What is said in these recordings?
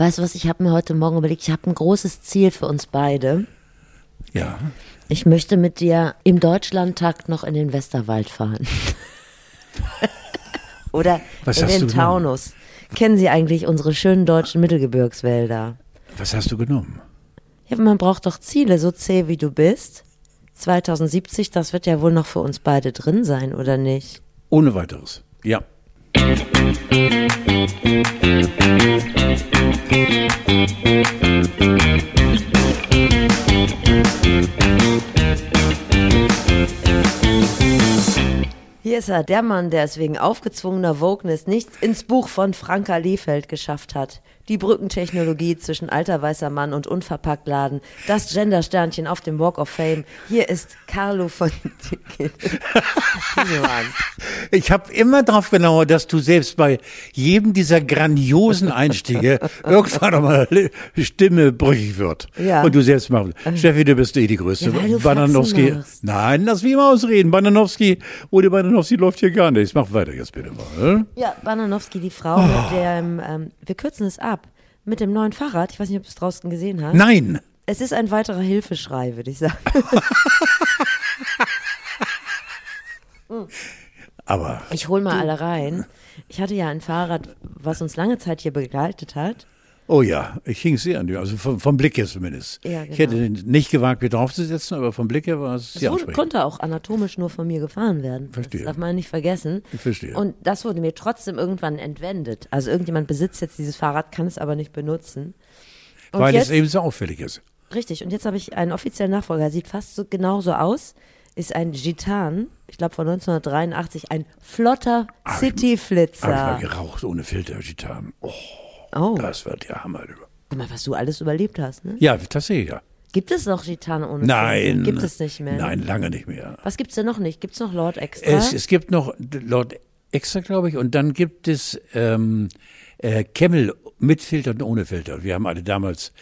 Weißt du was, ich habe mir heute Morgen überlegt, ich habe ein großes Ziel für uns beide. Ja. Ich möchte mit dir im Deutschlandtakt noch in den Westerwald fahren. Oder Was in den? Taunus. Kennen Sie eigentlich unsere schönen deutschen Mittelgebirgswälder? Was hast du genommen? Ja, man braucht doch Ziele, so zäh wie du bist. 2070, das wird ja wohl noch für uns beide drin sein, oder nicht? Ohne weiteres. Ja. Hier ist er, der Mann, der es wegen aufgezwungener Wokeness nicht ins Buch von Franka Liefeld geschafft hat. Die Brückentechnologie zwischen alter weißer Mann und unverpackt Laden. Das Gendersternchen auf dem Walk of Fame. Hier ist Carlo von. Ich habe immer darauf genauer, dass du selbst bei jedem dieser grandiosen Einstiege irgendwann einmal Stimme brüchig wird. Ja. Und du selbst machst. Steffi, du bist eh die Größte. Ja, Bananowski. Nein, lass mich mal ausreden. Bananowski, ohne Bananowski läuft hier gar nichts. Mach weiter jetzt bitte mal. Ja, Bananowski, die Frau mit dem, ähm, wir kürzen es ab, mit dem neuen Fahrrad. Ich weiß nicht, ob du es draußen gesehen hast. Nein. Es ist ein weiterer Hilfeschrei, würde ich sagen. Aber Ich hol mal alle rein. Ich hatte ja ein Fahrrad, was uns lange Zeit hier begleitet hat. Oh ja, ich hing sehr an dir, also vom, vom Blick her zumindest. Ja, Ich genau. hätte nicht gewagt, mir draufzusetzen, aber vom Blick her war es Es sehr ansprechend. konnte auch anatomisch nur von mir gefahren werden. Verstehe. Das darf man nicht vergessen. Ich verstehe. Und das wurde mir trotzdem irgendwann entwendet. Also irgendjemand besitzt jetzt dieses Fahrrad, kann es aber nicht benutzen. Und Weil jetzt, es eben so auffällig ist. richtig, und jetzt habe ich einen offiziellen Nachfolger, sieht fast so genauso aus, ist ein Gitan, ich glaube von 1983, ein flotter Habe ich City-Flitzer. mal geraucht ohne Filter, Gitarren. Oh, Oh, das wird der Hammer. guck mal, was du alles überlebt hast, ne? Ja, tatsächlich, ja. Gibt es noch Gitan ohne Nein. Filter? Gibt es nicht mehr. ne? Nein, lange nicht mehr. Was gibt's denn noch nicht? Gibt's noch Lord Extra? Es, es gibt noch Lord Extra, glaube ich, und dann gibt es ähm, äh, Camel mit Filter und ohne Filter. Wir haben alle damals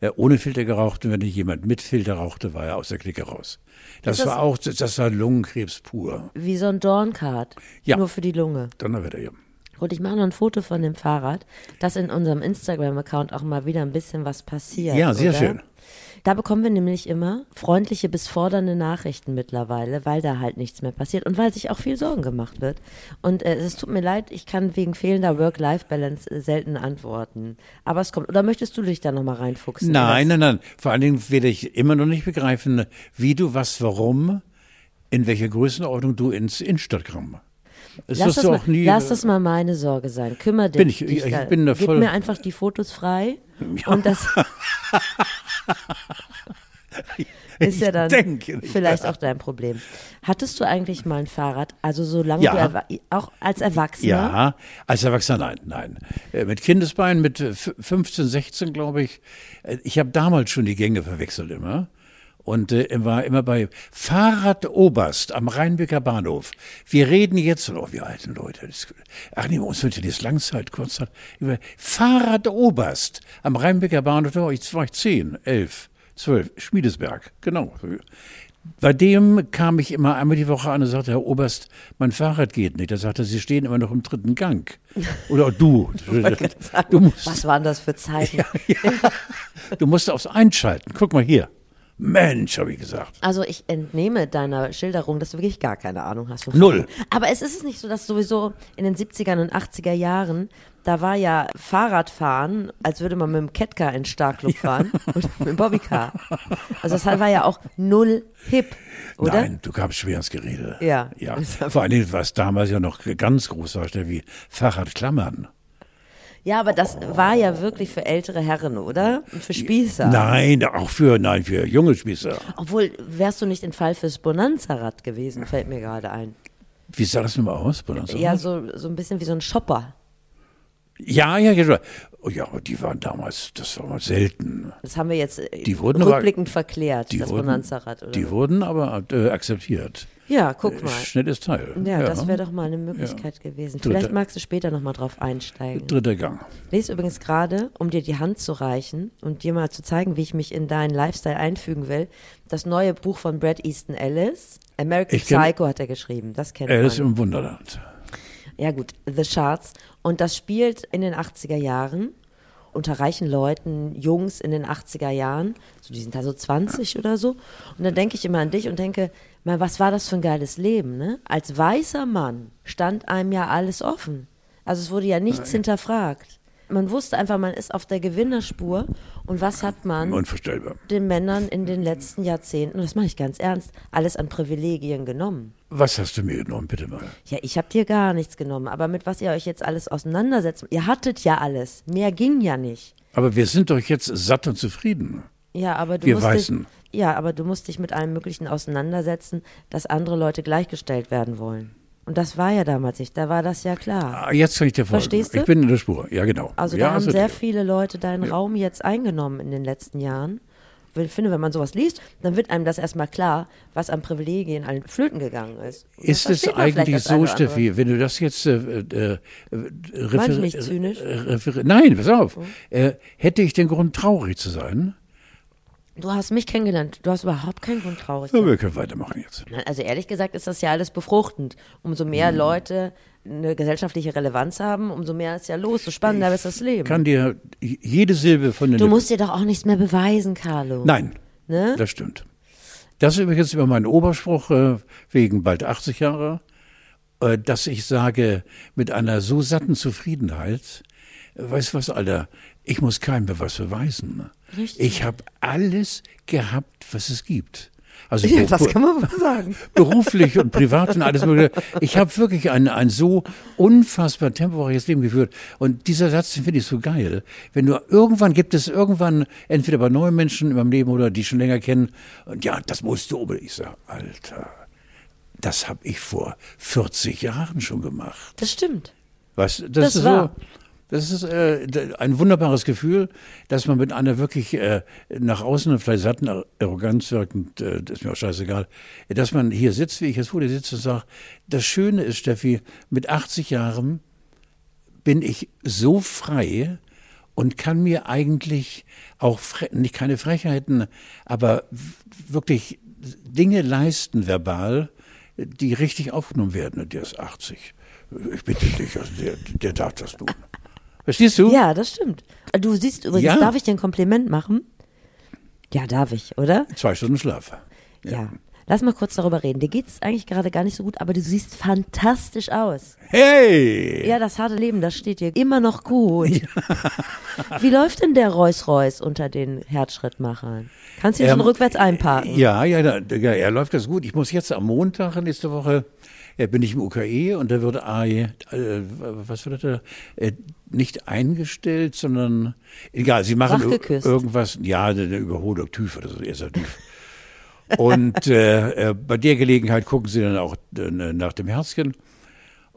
äh, ohne Filter geraucht und wenn nicht jemand mit Filter rauchte, war er aus der Clique raus. Das, das- war auch, das war Lungenkrebs pur. Wie so ein Dorncard. Ja. Nur für die Lunge. Donnerwetter, ja. Und ich mache noch ein Foto von dem Fahrrad, dass in unserem Instagram-Account auch mal wieder ein bisschen was passiert. Ja, sehr oder? schön. Da bekommen wir nämlich immer freundliche bis fordernde Nachrichten mittlerweile, weil da halt nichts mehr passiert und weil sich auch viel Sorgen gemacht wird. Und äh, es tut mir leid, ich kann wegen fehlender Work-Life-Balance äh, selten antworten. Aber es kommt. Oder möchtest du dich da nochmal reinfuchsen? Nein, nein, nein. Vor allen Dingen werde ich immer noch nicht begreifen, wie du was, warum, in welcher Größenordnung du ins Instagram. Es Lass das, mal, nie. lass das mal meine Sorge sein. Kümmer dich. Bin ich- dich ich da- bin da Gib voll- mir einfach die Fotos frei. Und das ist ja dann vielleicht auch dein Problem. Hattest du eigentlich mal ein Fahrrad? Also solange Ja. du auch als Erwachsener? Ja, als Erwachsener nein, nein. Äh, Mit Kindesbeinen, mit äh, f- 15, 16, glaube ich. Äh, Ich habe damals schon die Gänge verwechselt immer. Und äh, war immer bei Fahrrad Oberst am Rheinbecker Bahnhof. Wir reden jetzt, oh, wir alten Leute. Das, ach nee, uns wird ja das Langzeit, Kurzzeit. über Fahrrad Oberst am Rheinbecker Bahnhof, da war ich, war ich 10, 11, 12, Schmiedesberg, genau. Bei dem kam ich immer einmal die Woche an und sagte, Herr Oberst, mein Fahrrad geht nicht. Er sagte, Sie stehen immer noch im dritten Gang. Oder du. Du musst, Was waren das für Zeiten? du musst aufs Einschalten. Guck mal hier. Mensch, habe ich gesagt. Also ich entnehme deiner Schilderung, dass du wirklich gar keine Ahnung hast. Null. Aber es ist es nicht so, dass sowieso in den 70er und 80er Jahren, da war ja Fahrradfahren, als würde man mit dem Catcar in Starkclub fahren oder mit dem Bobbycar. Also das war ja auch null hip, oder? Nein, du kamst schwer ins Gerede. Ja. ja. Vor allen Dingen, was damals ja noch ganz groß war, wie Fahrradklammern. Ja, aber das war ja wirklich für ältere Herren, oder? Und für Spießer. Nein, auch für, nein, für junge Spießer. Obwohl, wärst du nicht ein Fall fürs Bonanza-Rad gewesen, fällt mir gerade ein. Wie sah das nun mal aus? Bonanza? Ja, so, so ein bisschen wie so ein Shopper. ja, ja, ja. Oh ja, aber die waren damals, das war mal selten. Das haben wir jetzt Die wurden aber- rückblickend verklärt, Die das Bonanza-Rad. oder die wurden aber äh, akzeptiert. Ja, guck mal. Schnelles Teil. Ja, das wäre doch mal eine Möglichkeit gewesen. Dritter- Vielleicht magst du später nochmal drauf einsteigen. Dritter Gang. Lese übrigens gerade, um dir die Hand zu reichen und dir mal zu zeigen, wie ich mich in deinen Lifestyle einfügen will, das neue Buch von Brad Easton Ellis. American kenn- Psycho hat er geschrieben, das kennt Alice man. im Wunderland. Ja gut, The Charts. Und das spielt in den 80er Jahren. unter reichen Leuten, Jungs in den 80er Jahren, so, die sind da so 20 oder so. Und dann denke ich immer an dich und denke, mal, was war das für ein geiles Leben, ne? Als weißer Mann stand einem ja alles offen. Also es wurde ja nichts hinterfragt. Man wusste einfach, man ist auf der Gewinnerspur. Und was hat man Unvorstellbar. den Männern in den letzten Jahrzehnten, und das mache ich ganz ernst, alles an Privilegien genommen? Was hast du mir genommen, bitte mal? Ja, ich habe dir gar nichts genommen, aber mit was ihr euch jetzt alles auseinandersetzt, ihr hattet ja alles, mehr ging ja nicht. Aber wir sind doch jetzt satt und zufrieden. Ja, aber du Wir musst Weißen. Dich, ja, aber du musst dich mit allem Möglichen auseinandersetzen, dass andere Leute gleichgestellt werden wollen. Und das war ja damals nicht, da war das ja klar. Ah, Jetzt kann ich dir folgen. Verstehst du? Ich bin in der Spur. Ja, genau. Also ja, da haben also sehr viele Leute deinen Raum jetzt eingenommen in den letzten Jahren. Ich finde, wenn man sowas liest, dann wird einem das erstmal klar, was an Privilegien allen flöten gegangen ist. Und Ist es eigentlich so. Steffi, wenn du das jetzt äh, äh, äh, nicht zynisch? äh, referi- Nein, pass auf. Äh, hätte ich den Grund, traurig zu sein? Du hast mich kennengelernt. Du hast überhaupt keinen Grund traurig. Ja, zu sein. wir können weitermachen jetzt. Also ehrlich gesagt ist das ja alles befruchtend. Umso mehr Hm. Leute eine gesellschaftliche Relevanz haben, umso mehr ist ja los, so spannender ist das Leben. Kann dir jede Silbe von den Du Lippen- musst dir doch auch nichts mehr beweisen, Carlo. Nein, Ne? das stimmt. Das ist übrigens über meinen Oberspruch äh, wegen bald 80 Jahre, äh, dass ich sage, mit einer so satten Zufriedenheit, weißt du was, Alter, ich muss keinem was beweisen. Richtig. Ich habe alles gehabt, was es gibt. Also Ja, das kann man wohl sagen. beruflich und privat und alles mögliche. Ich habe wirklich ein, ein so unfassbar temporäres Leben geführt. Und dieser Satz finde ich so geil. Wenn du irgendwann gibt es irgendwann entweder bei neuen Menschen in meinem Leben oder die schon länger kennen, und ja, das musst du unbedingt. Ich sage, Alter, das habe ich vor 40 Jahren schon gemacht. Das stimmt. Weißt, das, Das ist war. so. Das ist äh, ein wunderbares Gefühl, dass man mit einer wirklich äh, nach außen vielleicht satten Ar- Arroganz wirkend, äh, das ist mir auch scheißegal, dass man hier sitzt, wie ich jetzt vor dir sitze und sage, das Schöne ist, Steffi, mit 80 Jahren bin ich so frei und kann mir eigentlich auch nicht keine Frechheiten, aber wirklich Dinge leisten verbal, die richtig aufgenommen werden. Und der ist 80. Ich bitte dich, also der, der darf das tun. Verstehst du? Ja, das stimmt. Du siehst übrigens, Ja. darf ich dir ein Kompliment machen? Ja, darf ich, oder? Zwei Stunden Schlaf. Ja. Lass mal kurz darüber reden. Dir geht es eigentlich gerade gar nicht so gut, aber du siehst fantastisch aus. Hey! Ja, das harte Leben, das steht dir immer noch gut. Wie läuft denn der Reus-Reus unter den Herzschrittmachern? Kannst du ihn schon Ähm, rückwärts einparken? Ja, ja, ja, er läuft das gut. Ich muss jetzt am Montag nächste Woche, äh, bin ich im UKE und da wird AI, äh, was wird da, äh, nicht eingestellt, sondern, egal, sie machen irgendwas, ja, eine Überholung, TÜV oder so, erster TÜV. Und äh, äh, bei der Gelegenheit gucken sie dann auch äh, nach dem Herzchen.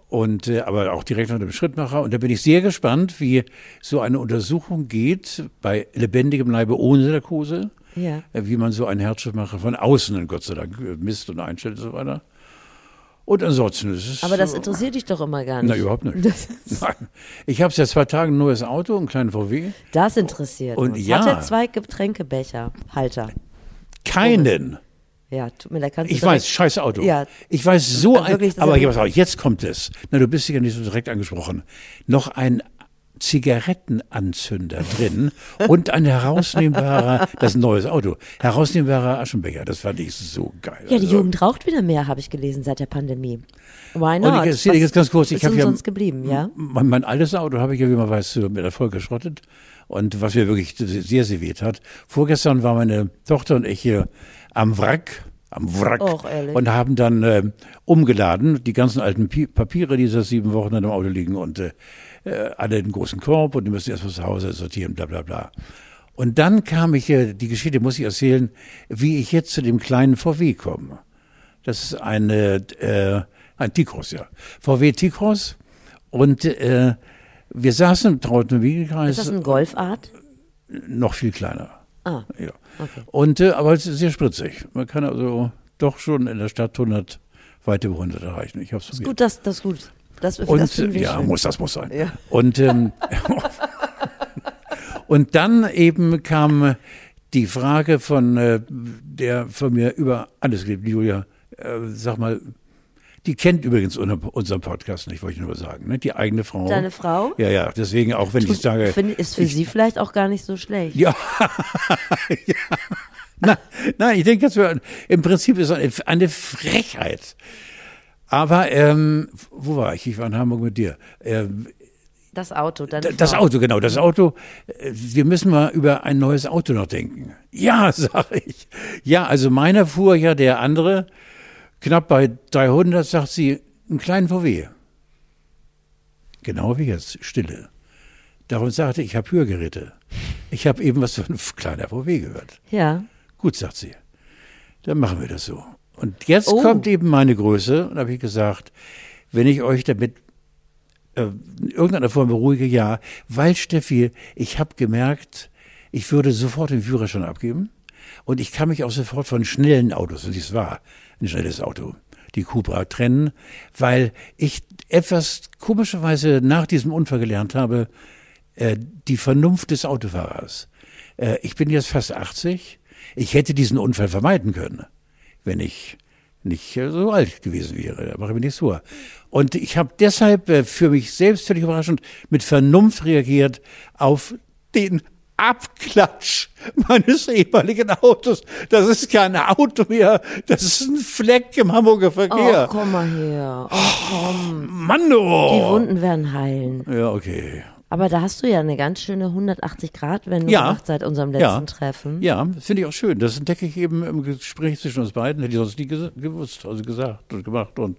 Und äh, aber auch direkt nach dem Schrittmacher. Und da bin ich sehr gespannt, wie so eine Untersuchung geht bei lebendigem Leibe ohne Narkose. Ja. Äh, Wie man so einen Herzschrittmacher von außen, Gott sei Dank, äh, misst und einstellt und so weiter. Und ansonsten ist es. Aber das interessiert dich doch immer gar nicht. Na, überhaupt nicht. Nein. Ich habe seit zwei Tagen ein neues Auto, einen kleinen VW. Das interessiert Und uns. ja. Hat er zwei Getränkebecher, Halter? Keinen. Ja, tut mir leid, kannst du Ich weiß, scheiß Auto. Ja. Ich weiß so Also ein, wirklich, das aber jetzt kommt es. Na, du bist ja nicht so direkt angesprochen. Noch ein Zigarettenanzünder drin und ein herausnehmbarer, das ist ein neues Auto, herausnehmbarer Aschenbecher. Das fand ich so geil. Ja, die Also, Jugend raucht wieder mehr, habe ich gelesen, seit der Pandemie. Why Und not? ich erzähle jetzt ganz kurz, ich habe ja- geblieben, ja? Mein, mein altes Auto habe ich ja, wie man weiß, mit Erfolg geschrottet. Und was mir wirklich sehr, sehr weht hat. Vorgestern war meine Tochter und ich hier am Wrack, am Wrack, Och, und haben dann äh, umgeladen, die ganzen alten Pi Papiere, die seit sieben Wochen in dem Auto liegen und äh, äh, alle in einen großen Korb und die müssen erst mal zu Hause sortieren, bla bla bla. Und dann kam ich, äh, die Geschichte muss ich erzählen, wie ich jetzt zu dem kleinen VW komme. Das ist eine, äh, ein T-Cross, ja. VW T-Cross. Und äh, wir saßen im trauten Ist das Familienkreis, ein Golfart? noch viel kleiner. Ah, Ja. okay. Und, äh, aber es ist sehr spritzig. Man kann also doch schon in der Stadt 100, weit über 100 erreichen. Ich habe es Ist gut, das, das ist gut. Das, das und wir ja, schön. muss, das muss sein. Ja. Und, ähm, und dann eben kam die Frage von äh, der von mir über alles geliebt, Julia, äh, sag mal, Die kennt übrigens unseren Podcast nicht, wollte ich nur sagen. Ne? Die eigene Frau. Deine Frau? Ja, ja. Deswegen auch, wenn ich sage. Find, ist für ich, sie vielleicht auch gar nicht so schlecht. Ja. ja. Nein, nein, ich denke, das im Prinzip ist es eine Frechheit. Aber ähm, wo war ich? Ich war in Hamburg mit dir. Ähm, das Auto, deine Das. Auto, genau, das Auto. Äh, Wir müssen mal über ein neues Auto noch denken. Ja, sage ich. Ja, also meiner fuhr ja der andere knapp bei 300, sagt sie, einen kleinen VW. Genau wie jetzt, Stille. Darum sagte ich, ich habe Hörgeräte. Ich habe eben was von kleiner VW gehört. Ja. Gut, sagt sie. Dann machen wir das so. Und jetzt Oh. kommt eben meine Größe und habe ich gesagt, wenn ich euch damit äh, in irgendeiner Form beruhige, ja, weil Steffi, ich habe gemerkt, ich würde sofort den Führerschein abgeben und ich kann mich auch sofort von schnellen Autos, und dies war ein schnelles Auto, die Cupra trennen, weil ich etwas komischerweise nach diesem Unfall gelernt habe, äh, die Vernunft des Autofahrers. Äh, ich bin jetzt fast 80. Ich hätte diesen Unfall vermeiden können, wenn ich nicht so alt gewesen wäre. Da mache ich mir nichts vor. Und ich habe deshalb äh, für mich selbst völlig überraschend mit Vernunft reagiert auf den Abklatsch meines ehemaligen Autos. Das ist kein Auto mehr, das ist ein Fleck im Hamburger Verkehr. Oh, komm mal her. Oh, komm. Mann, oh. Die Wunden werden heilen. Ja, okay. Aber da hast du ja eine ganz schöne 180-Grad-Wendung Ja. gemacht seit unserem letzten Ja. Treffen. Ja, das finde ich auch schön. Das entdecke ich eben im Gespräch zwischen uns beiden. Hätte ich sonst nie gewusst, also gesagt und gemacht. Und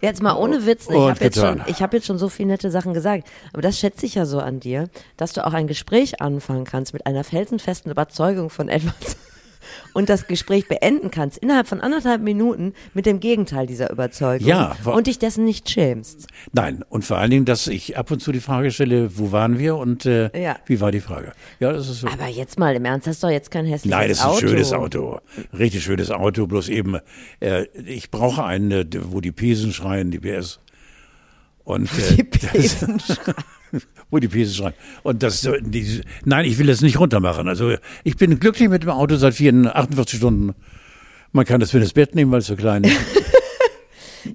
Jetzt mal ohne Witz, ich habe jetzt, schon- ich hab jetzt schon so viele nette Sachen gesagt, aber das schätze ich ja so an dir, dass du auch ein Gespräch anfangen kannst mit einer felsenfesten Überzeugung von etwas und das Gespräch beenden kannst innerhalb von anderthalb Minuten mit dem Gegenteil dieser Überzeugung Ja, und dich dessen nicht schämst. nein, und vor allen Dingen, dass ich ab und zu die Frage stelle, wo waren wir und äh, Ja. wie war die Frage? Ja, das ist so. Aber jetzt mal im Ernst, das ist doch jetzt kein hässliches Nein, das ist ein Auto. schönes Auto. Richtig schönes Auto, bloß eben, äh, ich brauche einen, äh, wo die Pesen schreien, die PS. Und, äh, Die Pesen wo die Pesen schreien. Und das, die, nein, ich will das nicht runtermachen. Also ich bin glücklich mit dem Auto seit 44, 48 Stunden. Man kann das mit ins Bett nehmen, weil es so klein ist.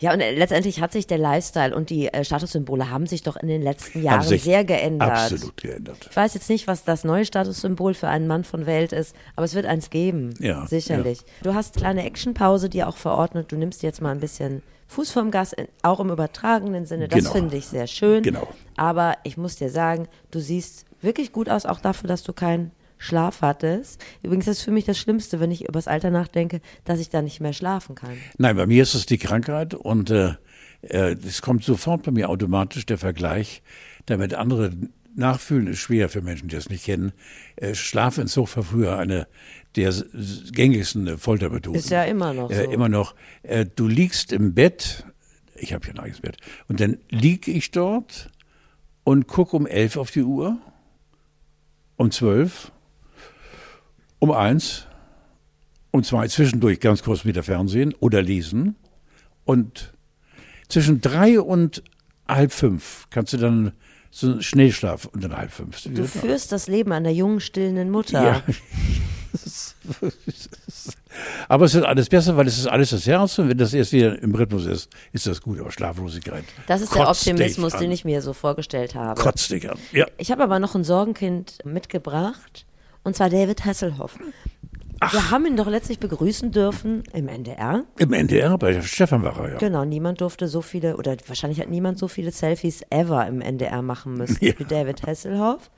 Ja, und äh, letztendlich hat sich der Lifestyle und die äh, Statussymbole haben sich doch in den letzten Jahren Haben sich sehr geändert. Absolut geändert. Ich weiß jetzt nicht, was das neue Statussymbol für einen Mann von Welt ist, aber es wird eins geben. Ja, Sicherlich. Du hast kleine Actionpause dir auch verordnet. Du nimmst jetzt mal ein bisschen Fuß vom Gas, in- auch im übertragenen Sinne. Das Genau. finde ich sehr schön. Genau. Aber ich muss dir sagen, du siehst wirklich gut aus, auch dafür, dass du keinen Schlaf hattest. Übrigens ist für mich das Schlimmste, wenn ich über das Alter nachdenke, dass ich da nicht mehr schlafen kann. Nein, bei mir ist es die Krankheit und äh, äh, es kommt sofort bei mir automatisch der Vergleich, damit andere nachfühlen, ist schwer für Menschen, die das nicht kennen. Äh, Schlafentzug war früher eine der gängigsten Foltermethoden. Ist ja immer noch Äh, so. immer noch. Äh, du liegst im Bett, ich habe hier ein eigenes Bett, und dann lieg ich dort und guck um elf auf die Uhr, um zwölf, um eins, um zwei zwischendurch ganz kurz wieder Fernsehen oder lesen und zwischen drei und halb fünf kannst du dann so einen Schnellschlaf und dann halb fünf. Du führst das Leben einer jungen, stillenden Mutter. Ja. Aber es wird alles besser, weil es ist alles das Herz und wenn das erst wieder im Rhythmus ist, ist das gut. Aber Schlaflosigkeit. Das ist der Optimismus, den ich mir so vorgestellt habe. Kotzt dich an. Ja. Ich habe aber noch ein Sorgenkind mitgebracht, und zwar David Hasselhoff. Wir haben ihn doch letztlich begrüßen dürfen im NDR. Im NDR bei Stefan Wacher, ja. Genau, niemand durfte so viele, oder wahrscheinlich hat niemand so viele Selfies ever im NDR machen müssen Ja. wie David Hasselhoff.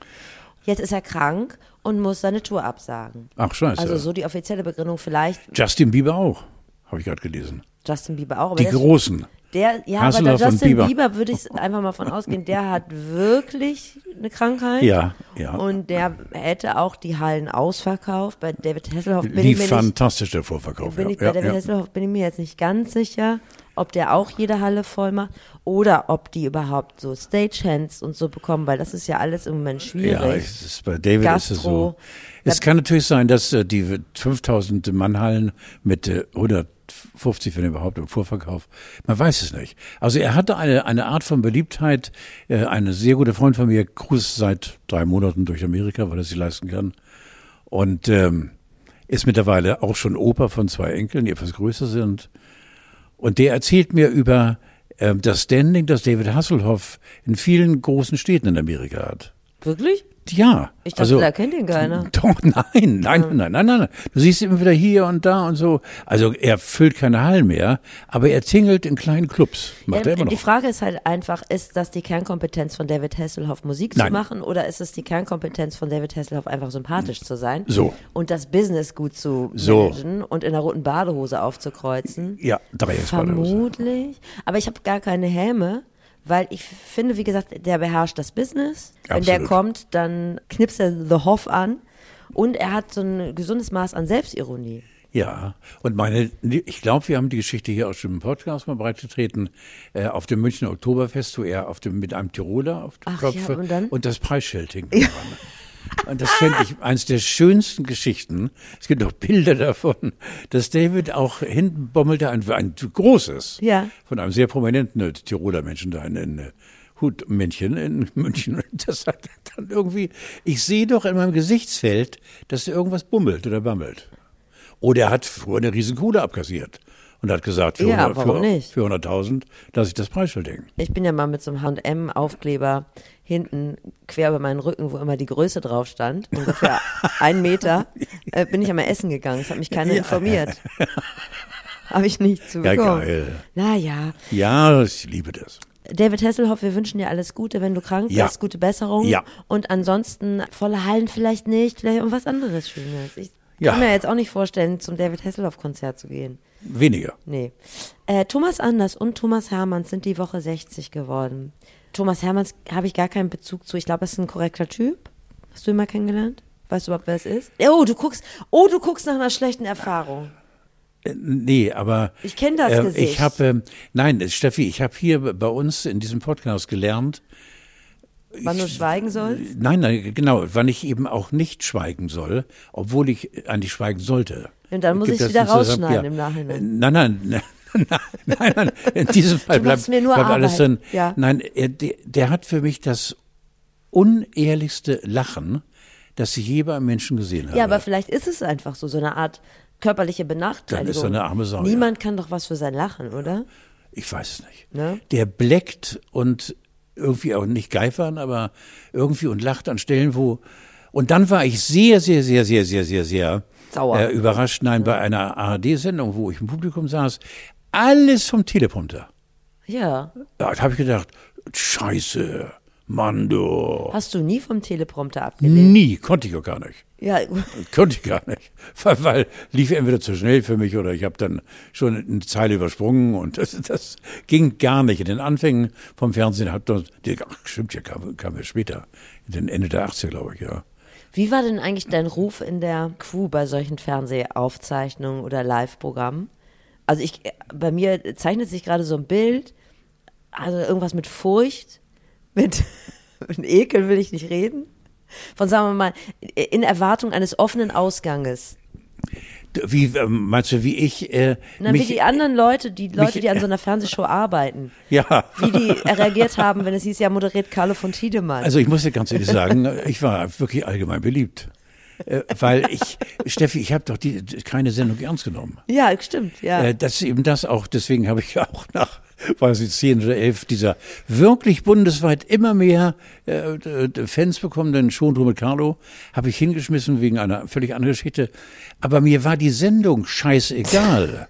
Jetzt ist er krank und muss seine Tour absagen. Ach, scheiße. Also so die offizielle Begründung vielleicht Justin Bieber auch, habe ich gerade gelesen. Justin Bieber auch. Aber Die ist- Großen. Der, ja, aber der Justin Bieber. Bieber, würde ich einfach mal von ausgehen, der hat wirklich eine Krankheit. Ja, ja. Und der hätte auch die Hallen ausverkauft. Bei David Hasselhoff bin Lief ich mir nicht, fantastisch der Vorverkauf. bin ja. ich, bei ja, David ja. Hasselhoff bin ich mir jetzt nicht ganz sicher, ob der auch jede Halle voll macht oder ob die überhaupt so Stagehands und so bekommen, weil das ist ja alles im Moment Ja, schwierig. es ist, bei David ist es Gastro. so. Es kann natürlich sein, dass äh, die 5000 Mannhallen mit äh, 150, wenn überhaupt, im Vorverkauf, man weiß es nicht. Also er hatte eine, eine Art von Beliebtheit. Äh, eine sehr gute Freund von mir cruist seit drei Monaten durch Amerika, weil er sich leisten kann. Und ähm, ist mittlerweile auch schon Opa von zwei Enkeln, die etwas größer sind. Und der erzählt mir über das Standing, das David Hasselhoff in vielen großen Städten in Amerika hat. Wirklich? Ja. Ich dachte, also, da kennt ihn keiner. Doch, nein, nein, nein, nein, nein, nein. Du siehst ihn immer wieder hier und da und so. Also er füllt keine Hallen mehr, aber er zingelt in kleinen Clubs. Macht er Ähm, immer die noch. Frage ist halt einfach, ist das die Kernkompetenz von David Hasselhoff, Musik zu Nein. machen, oder ist es die Kernkompetenz von David Hasselhoff, einfach sympathisch zu sein? So. Und das Business gut zu So. managen und in der roten Badehose aufzukreuzen? Ja, Dreiecksbadehose. Vermutlich. Aber ich habe gar keine Häme, weil ich finde, wie gesagt, der beherrscht das Business. Wenn der Absolut. kommt, dann knipst er The Hoff an. Und er hat so ein gesundes Maß an Selbstironie. Ja, und meine, ich glaube, wir haben die Geschichte hier auch schon im Podcast mal breitgetreten, äh, auf dem Münchner Oktoberfest, wo er auf dem, mit einem Tiroler auf dem Ach Kopf ja, und dann? das Preisschild hing. dran. Und das finde ich eines der schönsten Geschichten. Es gibt noch Bilder davon, dass David auch hinten bommelte ein, ein großes Ja. von einem sehr prominenten äh, Tiroler Menschen da in, in äh, Hutmännchen in München. Und das hat dann irgendwie, ich sehe doch in meinem Gesichtsfeld, dass er irgendwas bummelt oder bammelt. Oder er hat früher eine riesen Kohle abkassiert und hat gesagt, für, Ja, 100 warum für, nicht? für 100.000 lasse ich das Preisschild hängen. Ich bin ja mal mit so einem H&M-Aufkleber hinten quer über meinen Rücken, wo immer die Größe drauf stand, ungefähr ein Meter, äh, bin ich einmal essen gegangen. Es hat mich keiner informiert. Habe ich nicht zu Ja, geil. Naja, Ja, ich liebe das. David Hasselhoff, wir wünschen dir alles Gute, wenn du krank Ja. bist, gute Besserung. Ja. Und ansonsten volle Hallen vielleicht nicht, vielleicht irgendwas anderes Schönes. Ich Ja. kann mir jetzt auch nicht vorstellen, zum David Hasselhoff-Konzert zu gehen. Weniger. Nee. Äh, Thomas Anders und Thomas Hermanns sind die Woche 60 geworden. Thomas Hermanns habe ich gar keinen Bezug zu. Ich glaube, er ist ein korrekter Typ. Hast du ihn mal kennengelernt? Weißt du überhaupt, wer es ist? Oh, du guckst, oh, du guckst nach einer schlechten Erfahrung. Äh, Nee, aber Ich kenn das äh, Gesicht. Ich habe, ähm, nein, Steffi, ich habe hier bei uns in diesem Podcast gelernt, Wann du schweigen sollst? nein, nein, genau, wann ich eben auch nicht schweigen soll, obwohl ich eigentlich schweigen sollte. Und dann muss Gibt ich das wieder rausschneiden im Nachhinein. Nein, nein, nein. Nein, nein, in diesem Fall bleibt, machst mir nur bleibt alles drin. Ja. Nein, er, der, der hat für mich das unehrlichste Lachen, das ich je bei einem Menschen gesehen habe. Ja, aber vielleicht ist es einfach so, so eine Art körperliche Benachteiligung. Dann ist er eine arme Sau, Niemand kann doch was für sein Lachen, oder? Ich weiß es nicht. Ne? Der bleckt und irgendwie auch nicht geifern, aber irgendwie und lacht an Stellen, wo. Und dann war ich sehr, sehr, sehr, sehr, sehr, sehr, sehr Sauer. Äh, überrascht. Nein, bei einer ARD-Sendung, wo ich im Publikum saß, alles vom Teleprompter. Ja. Ja, da habe ich gedacht, Scheiße, Mann, du. Hast du nie vom Teleprompter abgelehnt? Nie, konnte ich auch gar nicht. Ja, Konnte ich gar nicht. Weil, weil lief entweder zu schnell für mich oder ich habe dann schon eine Zeile übersprungen und das, das ging gar nicht. In den Anfängen vom Fernsehen hat das, ach, stimmt ja, kam, kam ja später, in den Ende der 80er, glaube ich, ja. Wie war denn eigentlich dein Ruf in der Crew bei solchen Fernsehaufzeichnungen oder Live-Programmen? Also ich, bei mir zeichnet sich gerade so ein Bild, also irgendwas mit Furcht, mit, mit Ekel will ich nicht reden. Von, sagen wir mal, in Erwartung eines offenen Ausganges. Wie, ähm, meinst du, wie ich äh, Na, mich, wie die anderen Leute, die Leute, mich- die an so einer Fernsehshow arbeiten, ja. wie die reagiert haben, wenn es hieß, ja, moderiert Carlo von Tiedemann. Also ich muss dir ganz ehrlich sagen, ich war wirklich allgemein beliebt. Äh, weil ich, Steffi, ich habe doch die, keine Sendung ernst genommen. ja, stimmt, ja. Äh, das ist eben das auch, deswegen habe ich auch nach, weiß ich, zehn oder elf dieser wirklich bundesweit immer mehr äh, Fans bekommen, denn schon mit Carlo habe ich hingeschmissen wegen einer völlig anderen Geschichte. Aber mir war die Sendung scheißegal.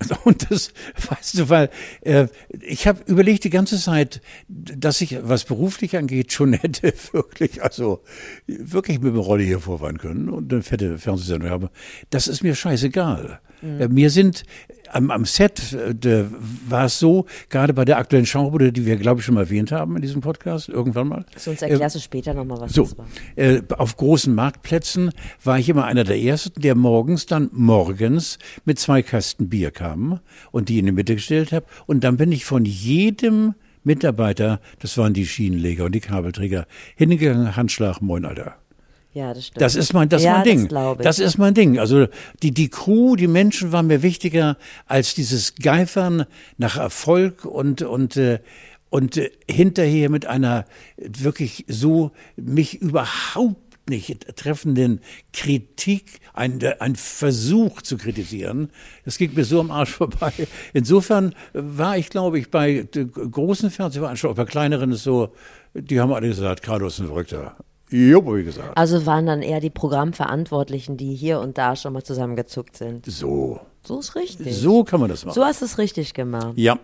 Und das, weißt du, weil äh, ich habe überlegt die ganze Zeit, dass ich, was beruflich angeht, schon hätte wirklich, also wirklich mit dem Rolle hier vorfahren können und eine fette Fernsehsendung haben. Das ist mir scheißegal. Äh, mir sind am, am Set äh, war es so, gerade bei der aktuellen Schaubude, die wir, glaube ich, schon mal erwähnt haben in diesem Podcast, irgendwann mal. Sonst erklärst du später nochmal, was So, das war. äh, auf großen Marktplätzen war ich immer einer der Ersten, der morgens dann morgens mit zwei Kasten Bier kam und die in die Mitte gestellt habe. Und dann bin ich von jedem Mitarbeiter, das waren die Schienenleger und die Kabelträger, hingegangen, Handschlag, moin, Alter. Ja, das stimmt. Das ist mein, das ja, mein Ding. Das, das ist mein Ding. Also die, die Crew, die Menschen waren mir wichtiger als dieses Geifern nach Erfolg und, und, äh, und äh, hinterher mit einer wirklich so mich überhaupt nicht treffenden Kritik, ein, ein Versuch zu kritisieren. Das ging mir so am Arsch vorbei. Insofern war ich, glaube ich, bei großen Fernsehveranstaltungen, bei kleineren ist so, die haben alle gesagt, Carlos ist ein Verrückter. Jo, wie gesagt. Also waren dann eher die Programmverantwortlichen, die hier und da schon mal zusammengezuckt sind. So. So ist richtig. So kann man das machen. So hast du es richtig gemacht. Ja.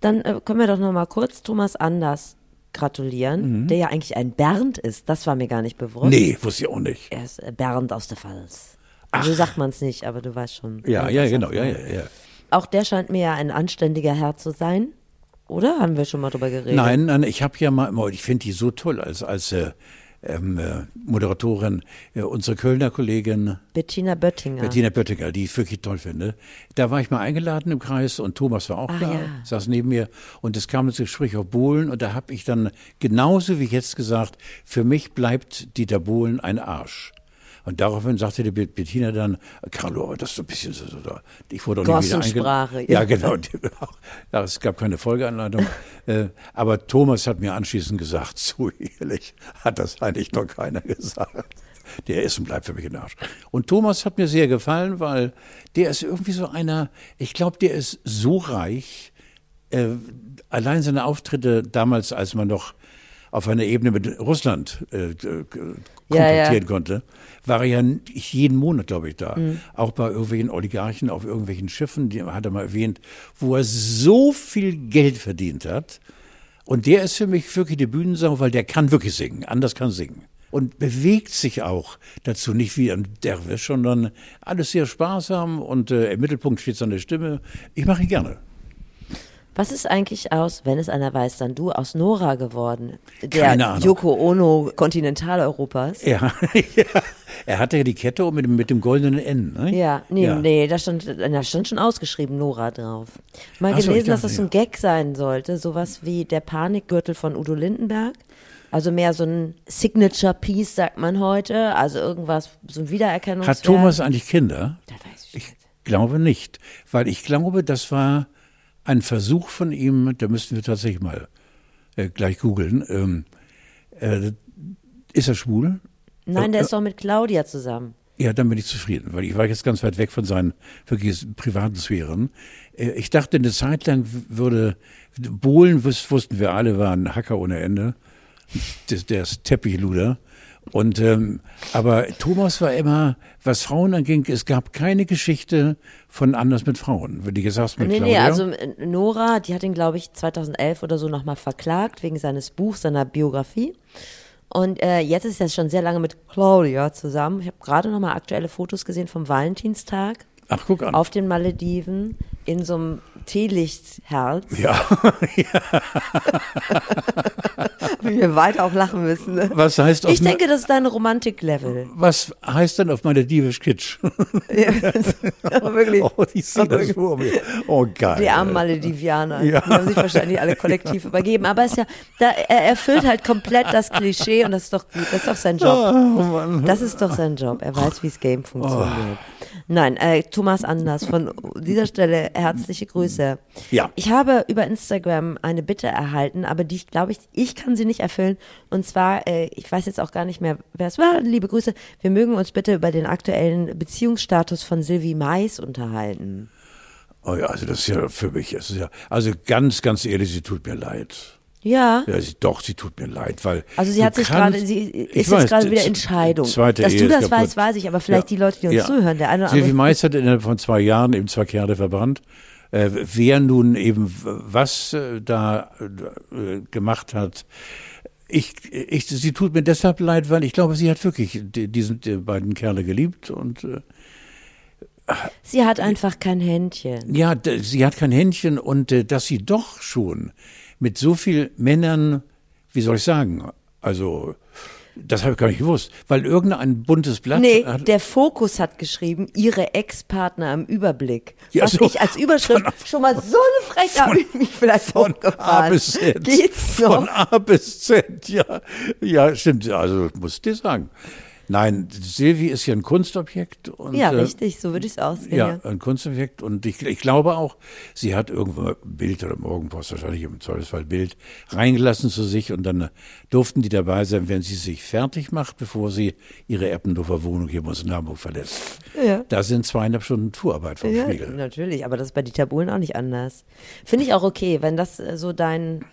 Dann äh, können wir doch noch mal kurz Thomas Anders gratulieren, mhm. der ja eigentlich ein Bernd ist. Das war mir gar nicht bewusst. Nee, wusste ich auch nicht. Er ist äh, Bernd aus der Pfalz. Ach. So sagt man es nicht, aber du weißt schon. Ja, ja, genau, ja, ja, ja. Auch der scheint mir ja ein anständiger Herr zu sein. Oder haben wir schon mal drüber geredet? Nein, nein, ich habe ja mal, ich finde die so toll als, als äh, ähm, äh, Moderatorin, äh, unsere Kölner Kollegin Bettina Böttinger. Bettina Böttinger, die ich wirklich toll finde. Da war ich mal eingeladen im Kreis und Thomas war auch ah, da, ja. saß neben mir und es kam das Gespräch auf Bohlen und da habe ich dann genauso wie jetzt gesagt, für mich bleibt Dieter Bohlen ein Arsch. Und daraufhin sagte die Bettina dann, Carlo, das ist so ein bisschen so, so ich wurde auch nicht wieder eingeladen. Ja, genau. es gab keine Folgeanleitung. Äh, aber Thomas hat mir anschließend gesagt, so ehrlich hat das eigentlich noch keiner gesagt. Der ist und bleibt für mich ein Arsch. Und Thomas hat mir sehr gefallen, weil der ist irgendwie so einer, ich glaube, der ist so reich, äh, allein seine Auftritte damals, als man noch auf einer Ebene mit Russland äh, kontaktieren ja, ja. konnte, war er ja jeden Monat, glaube ich, da. Mhm. Auch bei irgendwelchen Oligarchen auf irgendwelchen Schiffen, die hat er mal erwähnt, wo er so viel Geld verdient hat. Und der ist für mich wirklich die Bühnensau, weil der kann wirklich singen, anders kann singen. Und bewegt sich auch dazu, nicht wie ein Derwisch, sondern alles sehr sparsam und äh, im Mittelpunkt steht seine Stimme. Ich mache ihn gerne. Was ist eigentlich aus, wenn es einer weiß, dann du, aus Nora geworden? Der. Yoko Ono Kontinentaleuropas. Ja, ja. Er hatte ja die Kette mit, mit dem goldenen N, ne? Ja, nee, ja. nee, da stand, da stand schon ausgeschrieben Nora drauf. Mal Ach gelesen, so, dachte, dass das ja. ein Gag sein sollte, sowas wie der Panikgürtel von Udo Lindenberg. Also mehr so ein Signature Piece, sagt man heute. Also irgendwas, so ein Wiedererkennungswert. Hat Thomas eigentlich Kinder? Das weiß ich, ich glaube nicht, weil ich glaube, das war ein Versuch von ihm, da müssten wir tatsächlich mal äh, gleich googeln. Ähm, äh, ist er schwul? Nein, der äh, ist doch mit Claudia zusammen. Ja, dann bin ich zufrieden, weil ich war jetzt ganz weit weg von seinen wirklich privaten Sphären. Äh, ich dachte, eine Zeit lang würde, Bohlen wussten wir alle, war ein Hacker ohne Ende. Der, der ist Teppichluder. Und ähm, aber Thomas war immer, was Frauen anging, es gab keine Geschichte von anders mit Frauen. Wenn du gesagt mit nee, Claudia. Nee, also äh, Nora, die hat ihn, glaube ich, 2011 oder so nochmal verklagt wegen seines Buchs, seiner Biografie. Und äh, jetzt ist er schon sehr lange mit Claudia zusammen. Ich habe gerade nochmal aktuelle Fotos gesehen vom Valentinstag. Ach, guck an. Auf den Malediven in so einem Teelichtherz. Ja. ja. Wir weiter auch lachen müssen. Ne? Was heißt Ich denke, das ist dein Romantik-Level. Was heißt denn auf Maledivisch Kitsch? ja, wirklich. Oh, ich sehe das vor mir. Oh, geil. Die armen Maledivianer. Ja. Die haben sich wahrscheinlich alle kollektiv übergeben. Aber es ist ja, da, er erfüllt halt komplett das Klischee und das ist doch gut. Das ist doch sein Job. Oh, das ist doch sein Job. Er weiß, wie das Game funktioniert. Oh. Nein, äh, Thomas Anders, von dieser Stelle herzliche Grüße. Ja. Ich habe über Instagram eine Bitte erhalten, aber die, glaube ich, ich kann sie nicht erfüllen. Und zwar, äh, ich weiß jetzt auch gar nicht mehr, wer es war. Liebe Grüße. Wir mögen uns bitte über den aktuellen Beziehungsstatus von Sylvie Mais unterhalten. Oh ja, also das ist ja für mich, ist ja, also ganz, ganz ehrlich, sie tut mir leid. Ja. ja sie, doch, sie tut mir leid, weil. Also sie hat sich gerade, sie ist jetzt gerade wieder Entscheidung. Zweite Dass Ehe du das weißt, weiß ich, aber vielleicht ja. die Leute, die uns ja. zuhören, der eine oder andere. Silvi Mais hat innerhalb von zwei Jahren eben zwei Kerle verbrannt. Äh, wer nun eben was äh, da äh, gemacht hat, ich, ich, sie tut mir deshalb leid, weil ich glaube, sie hat wirklich die, diesen die beiden Kerle geliebt und äh, Sie hat einfach kein Händchen. Ja, sie hat kein Händchen und äh, dass sie doch schon mit so vielen Männern, wie soll ich sagen, also das habe ich gar nicht gewusst, weil irgendein buntes Blatt. Nee, der Fokus hat geschrieben, ihre Ex-Partner im Überblick. Ja, was so ich als Überschrift von, schon mal so eine Frechheit habe ich mich vielleicht von A bis Z. Geht's noch? Von A bis Z, ja. Ja, stimmt, also muss ich dir sagen. Nein, Silvi ist ja ein Kunstobjekt. Und, Ja, äh, richtig, so würde ich es aussehen. Ja, Ja. ein Kunstobjekt. Und ich, ich glaube auch, sie hat irgendwo ein Bild oder Morgenpost, wahrscheinlich im Zweifelsfall Bild, reingelassen zu sich. Und dann durften die dabei sein, wenn sie sich fertig macht, bevor sie ihre Eppendorfer Wohnung hier in Hamburg verlässt. Ja. Da sind zweieinhalb Stunden Tourarbeit vom Ja, Spiegel. natürlich, aber das ist bei Dieter Bohlen auch nicht anders. Finde ich auch okay, wenn das äh, so dein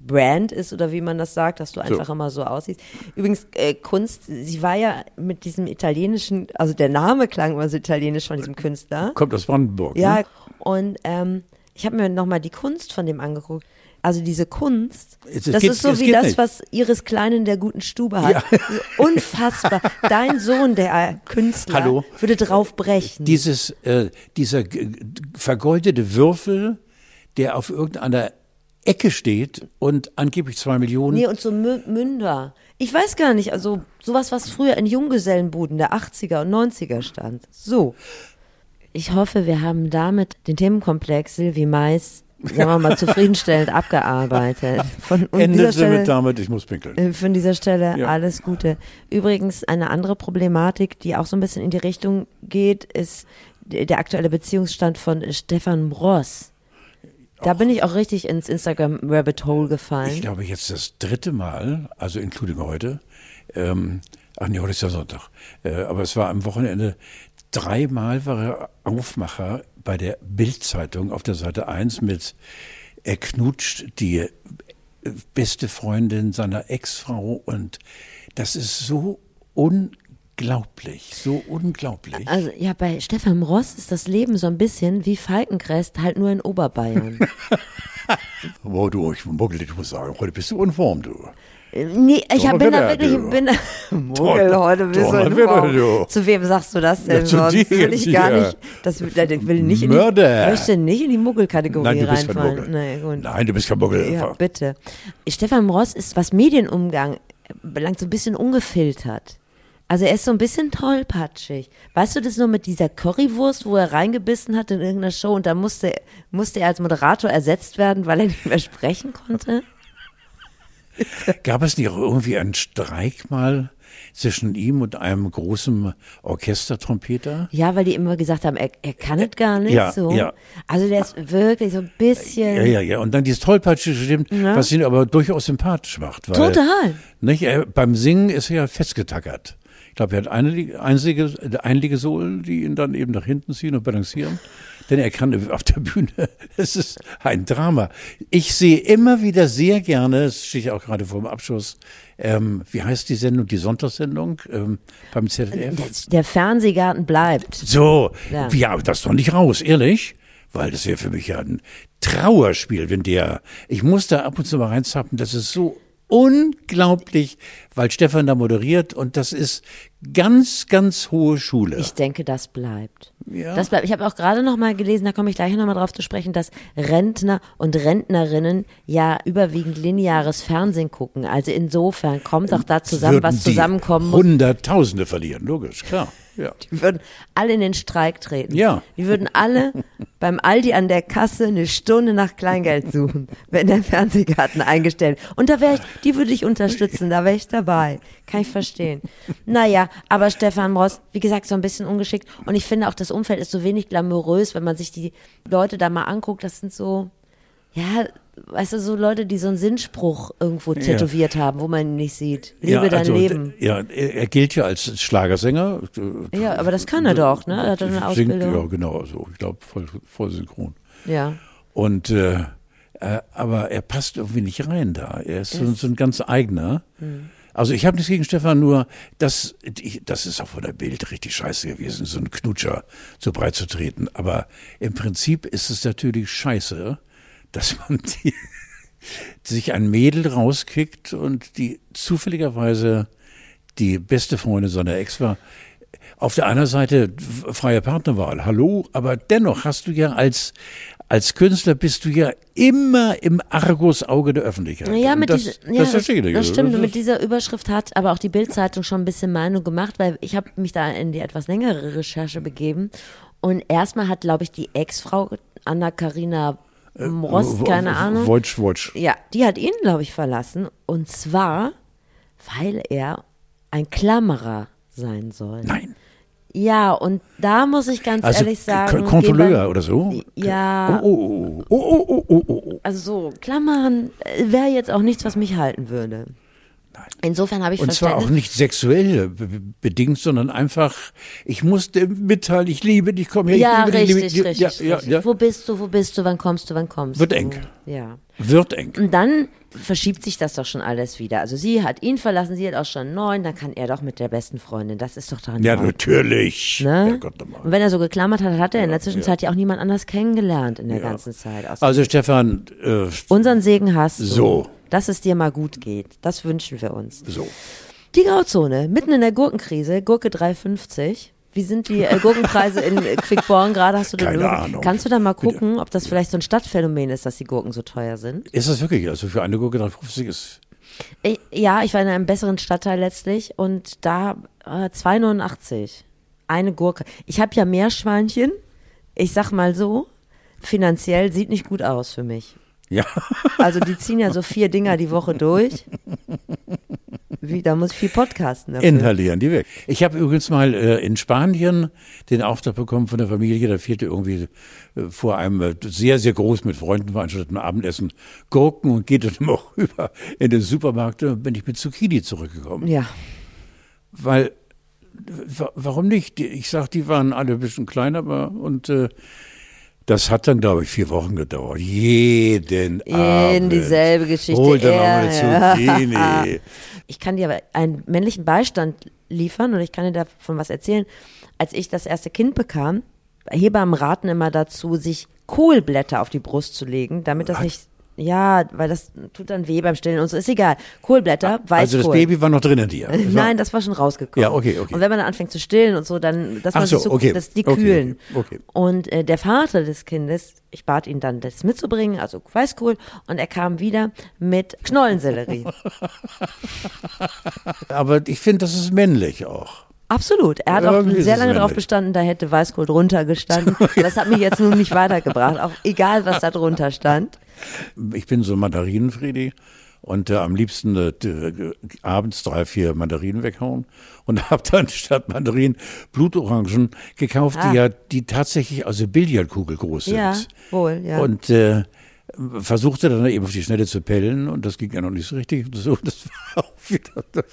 Brand ist oder wie man das sagt, dass du einfach immer so aussiehst. Übrigens, äh, Kunst, sie war ja mit diesem italienischen, also der Name klang immer so italienisch von diesem Künstler. Kommt aus Brandenburg. Ja, Ne? und ähm, ich habe mir nochmal die Kunst von dem angeguckt. Also diese Kunst, Es- es das geht- ist so wie das, nicht. was Iris Klein in der guten Stube hat. Ja. Unfassbar. Dein Sohn, der Künstler, Hallo? würde drauf brechen. Dieses, äh, dieser vergoldete Würfel, der auf irgendeiner Ecke steht und angeblich zwei Millionen. Nee, und so Mü Münder. Ich weiß gar nicht, also sowas, was früher in Junggesellenbuden der 80er und 90er stand. So. Ich hoffe, wir haben damit den Themenkomplex Silvi Mais, sagen wir mal, zufriedenstellend abgearbeitet. Von und dieser Endet Stelle, damit damit, ich muss pinkeln. äh, Von dieser Stelle Ja. alles Gute. Übrigens, eine andere Problematik, die auch so ein bisschen in die Richtung geht, ist der aktuelle Beziehungsstand von Stefan Ross. Da bin ich auch richtig ins Instagram-Rabbit Hole gefallen. Ich glaube jetzt das dritte Mal, also including heute, ähm, ach nee, heute ist ja Sonntag, äh, aber es war am Wochenende, dreimal war er Aufmacher bei der Bild-Zeitung auf der Seite 1 mit, er knutscht die äh, beste Freundin seiner Ex-Frau und das ist so unglaublich, so unglaublich. Also ja, bei Stefan Ross ist das Leben so ein bisschen wie Falkencrest, halt nur in Oberbayern. Boah, du, ich Muggel, ich muss sagen, heute bist du in Form, du. Äh, nee, ich hab, bin da wirklich, du. bin Muggel heute bist du in Donnerwetter, Form. du. Zu wem sagst du das denn Ja, sonst? will ich gar nicht, das will, nicht in die, möchte nicht in die Muggelkategorie Nein, reinfallen. Muggel. Gut. Nein, du bist kein Muggel. Ja, bitte. Stefan Ross ist, was Medienumgang belangt, so ein bisschen ungefiltert. Also er ist so ein bisschen tollpatschig. Weißt du das nur mit dieser Currywurst, wo er reingebissen hat in irgendeiner Show und da musste, musste er als Moderator ersetzt werden, weil er nicht mehr sprechen konnte? Gab es nicht auch irgendwie einen Streik mal zwischen ihm und einem großen Orchestertrompeter? Ja, weil die immer gesagt haben, er, er kann es gar nicht Ja, so. ja. Also der ist wirklich so ein bisschen. Ja, ja, ja. Und dann dieses tollpatschige stimmt, was ihn aber durchaus sympathisch macht. Weil, Total. Nicht? Er, beim Singen ist er ja festgetackert. Ich glaube, er hat eine einzige, einige Sohlen, die ihn dann eben nach hinten ziehen und balancieren. Denn er kann auf der Bühne, es ist ein Drama. Ich sehe immer wieder sehr gerne, es steht ja auch gerade vor dem Abschluss, ähm, wie heißt die Sendung, die Sonntagssendung ähm, beim ZDF? Der Fernsehgarten bleibt. So, Ja. ja, das doch nicht raus, ehrlich? Weil das wäre für mich ja ein Trauerspiel, wenn der, ich muss da ab und zu mal reinzappen, das ist so unglaublich, weil Stefan da moderiert und das ist ganz, ganz hohe Schule. Ich denke, das bleibt. Ja. Das bleibt. Ich habe auch gerade noch mal gelesen, da komme ich gleich noch mal drauf zu sprechen, dass Rentner und Rentnerinnen ja überwiegend lineares Fernsehen gucken. Also insofern kommt auch da zusammen, Würden was zusammenkommen muss. Hunderttausende verlieren, logisch, klar. Ja. Die würden alle in den Streik treten. Ja. Die würden alle beim Aldi an der Kasse eine Stunde nach Kleingeld suchen, wenn der Fernsehgarten eingestellt. Und da wäre ich, die würde ich unterstützen, da wäre ich dabei. Kann ich verstehen. Naja, aber Stefan Ross, wie gesagt, so ein bisschen ungeschickt. Und ich finde auch, das Umfeld ist so wenig glamourös, wenn man sich die Leute da mal anguckt. Das sind so, ja, weißt du, so Leute, die so einen Sinnspruch irgendwo tätowiert haben, wo man ihn nicht sieht. Lebe dein also, Leben. Ja, er, er gilt ja als Schlagersänger. Ja, aber das kann er doch, ne? Er hat eine Singt, Ausbildung. ja, genau, so. Ich glaube, voll, voll synchron. Ja. Und äh, äh, aber er passt irgendwie nicht rein da. Er ist so, so ein ganz eigener. Also ich habe nichts gegen Stefan, nur das, ich, das ist auch von der Bild richtig scheiße gewesen, so ein Knutscher so breit zu treten. Aber im Prinzip ist es natürlich scheiße, dass man die, sich ein Mädel rauskickt und die zufälligerweise die beste Freundin seiner Ex war. Auf der anderen Seite freie Partnerwahl, hallo, aber dennoch hast du ja als, als Künstler bist du ja immer im Argusauge der Öffentlichkeit. Ja, mit das, dieser, das ja, verstehe ich nicht. das stimmt. Das Und mit dieser Überschrift hat aber auch die Bildzeitung schon ein bisschen Meinung gemacht, weil ich habe mich da in die etwas längere Recherche begeben. Und erstmal hat, glaube ich, die Ex-Frau Anna Karina Rost, Wo- keine wo- Ahnung. Wojtsch, Wojtsch. Ja, die hat ihn, glaube ich, verlassen. Und zwar, weil er ein Klammerer sein soll. Nein. Ja, und da muss ich ganz Also ehrlich sagen. Kontrolleur oder so? Ja. Oh, oh, oh, oh, oh, oh, oh, oh. Also so, Klammern wäre jetzt auch nichts, was mich halten würde. Nein. Insofern habe ich Und zwar auch nicht sexuell be- be- bedingt, sondern einfach, ich musste mitteilen, ich liebe dich, komm her. ich Ja, liebe dich, richtig, liebe- richtig, ja, ja, richtig. ja. Wo bist du, wo bist du, wann kommst du, wann kommst Wird du? eng. Ja. Wird eng. Und dann verschiebt sich das doch schon alles wieder. Also sie hat ihn verlassen, sie hat auch schon neuen, dann kann er doch mit der besten Freundin. Das ist doch daran. Ja, natürlich. Ne? Herrgott nochmal. Und wenn er so geklammert hat, hat er in der Zwischenzeit ja, auch niemand anders kennengelernt in der ganzen Zeit. Also Stefan, äh, Unseren Segen hast du. So. Dass es dir mal gut geht. Das wünschen wir uns. so. Die Grauzone, mitten in der Gurkenkrise, Gurke 3,50. Wie sind die äh, Gurkenpreise in äh, Quickborn gerade? Hast du Keine eine- Ahnung. Kannst du da mal gucken, ob das vielleicht so ein Stadtphänomen ist, dass die Gurken so teuer sind? Ist das wirklich? Also für eine Gurke 3,50 ist. Ich, ja, ich war in einem besseren Stadtteil letztlich und da äh, 2,89. Eine Gurke. Ich habe ja Meerschweinchen. Ich sag mal so, finanziell sieht nicht gut aus für mich. Ja. Also die ziehen ja so vier Dinger die Woche durch. Wie, da muss ich viel podcasten dafür. Inhalieren die weg. Ich habe übrigens mal äh, in Spanien den Auftrag bekommen von der Familie, da fehlte irgendwie äh, vor einem äh, sehr, sehr groß mit Freunden veranstalteten Abendessen Gurken und geht dann immer rüber in den Supermarkt und bin ich mit Zucchini zurückgekommen. Ja. Weil, wa- warum nicht? Ich sag, die waren alle ein bisschen kleiner aber, und äh, das hat dann, glaube ich, vier Wochen gedauert. Jeden Abend. dieselbe Geschichte. Hol dann Ja, eine Zucchini. Ich kann dir aber einen männlichen Beistand liefern und ich kann dir davon was erzählen. Als ich das erste Kind bekam, Hebammen raten immer dazu, sich Kohlblätter auf die Brust zu legen, damit das nicht, ja, weil das tut dann weh beim Stillen und so, ist egal. Kohlblätter, Weißkohl. Also das Baby war noch drin in dir. Das Nein, das war schon rausgekommen. Ja, okay, okay. Und wenn man dann anfängt zu stillen und so, dann, dass man so, sich so, okay, dass die okay, kühlen. okay. Und äh, der Vater des Kindes, ich bat ihn dann, das mitzubringen, also Weißkohl, und er kam wieder mit Knollensellerie. Aber ich finde, das ist männlich auch. Absolut. Er hat auch sehr lange darauf männlich. bestanden, da hätte Weißkohl drunter gestanden. Das hat mich jetzt nun nicht weitergebracht, auch egal, was da drunter stand. Ich bin so Mandarinenfriedi und äh, am liebsten äh, d- abends drei, vier Mandarinen weghauen und habe dann statt Mandarinen Blutorangen gekauft, Ah. die ja die tatsächlich also Billardkugel groß sind. Ja, wohl, ja. Und äh, versuchte dann eben auf die Schnelle zu pellen und das ging ja noch nicht so richtig. Und so, das war auch wieder das.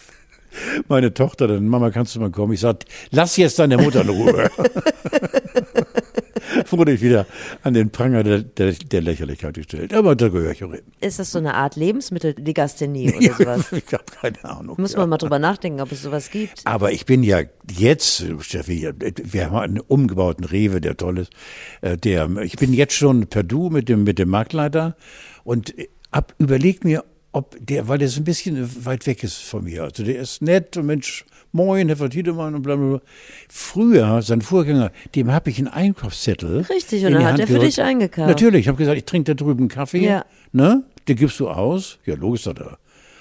Meine Tochter dann, Mama, kannst du mal kommen? Ich sag, lass jetzt deine Mutter in Ruhe. Wurde ich wieder an den Pranger der, der, der Lächerlichkeit gestellt. Aber da gehöre ich auch hin. Ist das so eine Art Lebensmittellegasthenie oder sowas? ich habe keine Ahnung. Muss man mal drüber nachdenken, ob es sowas gibt. Aber ich bin ja jetzt, Steffi, wir haben einen umgebauten Rewe, der toll ist. äh, Der, ich bin jetzt schon per Du mit dem, mit dem Marktleiter und hab überlegt mir, ob der, weil der so ein bisschen weit weg ist von mir. Also der ist nett und Mensch, moin, Herr von Tiedemann und bla bla bla. Früher, sein Vorgänger, dem habe ich einen Einkaufszettel. Richtig, und in dann die hat Hand er für gedrückt. dich eingekauft. Natürlich, ich habe gesagt, ich trinke da drüben Kaffee. Ja. Ne? Den gibst du aus. Ja, logisch, sagt er.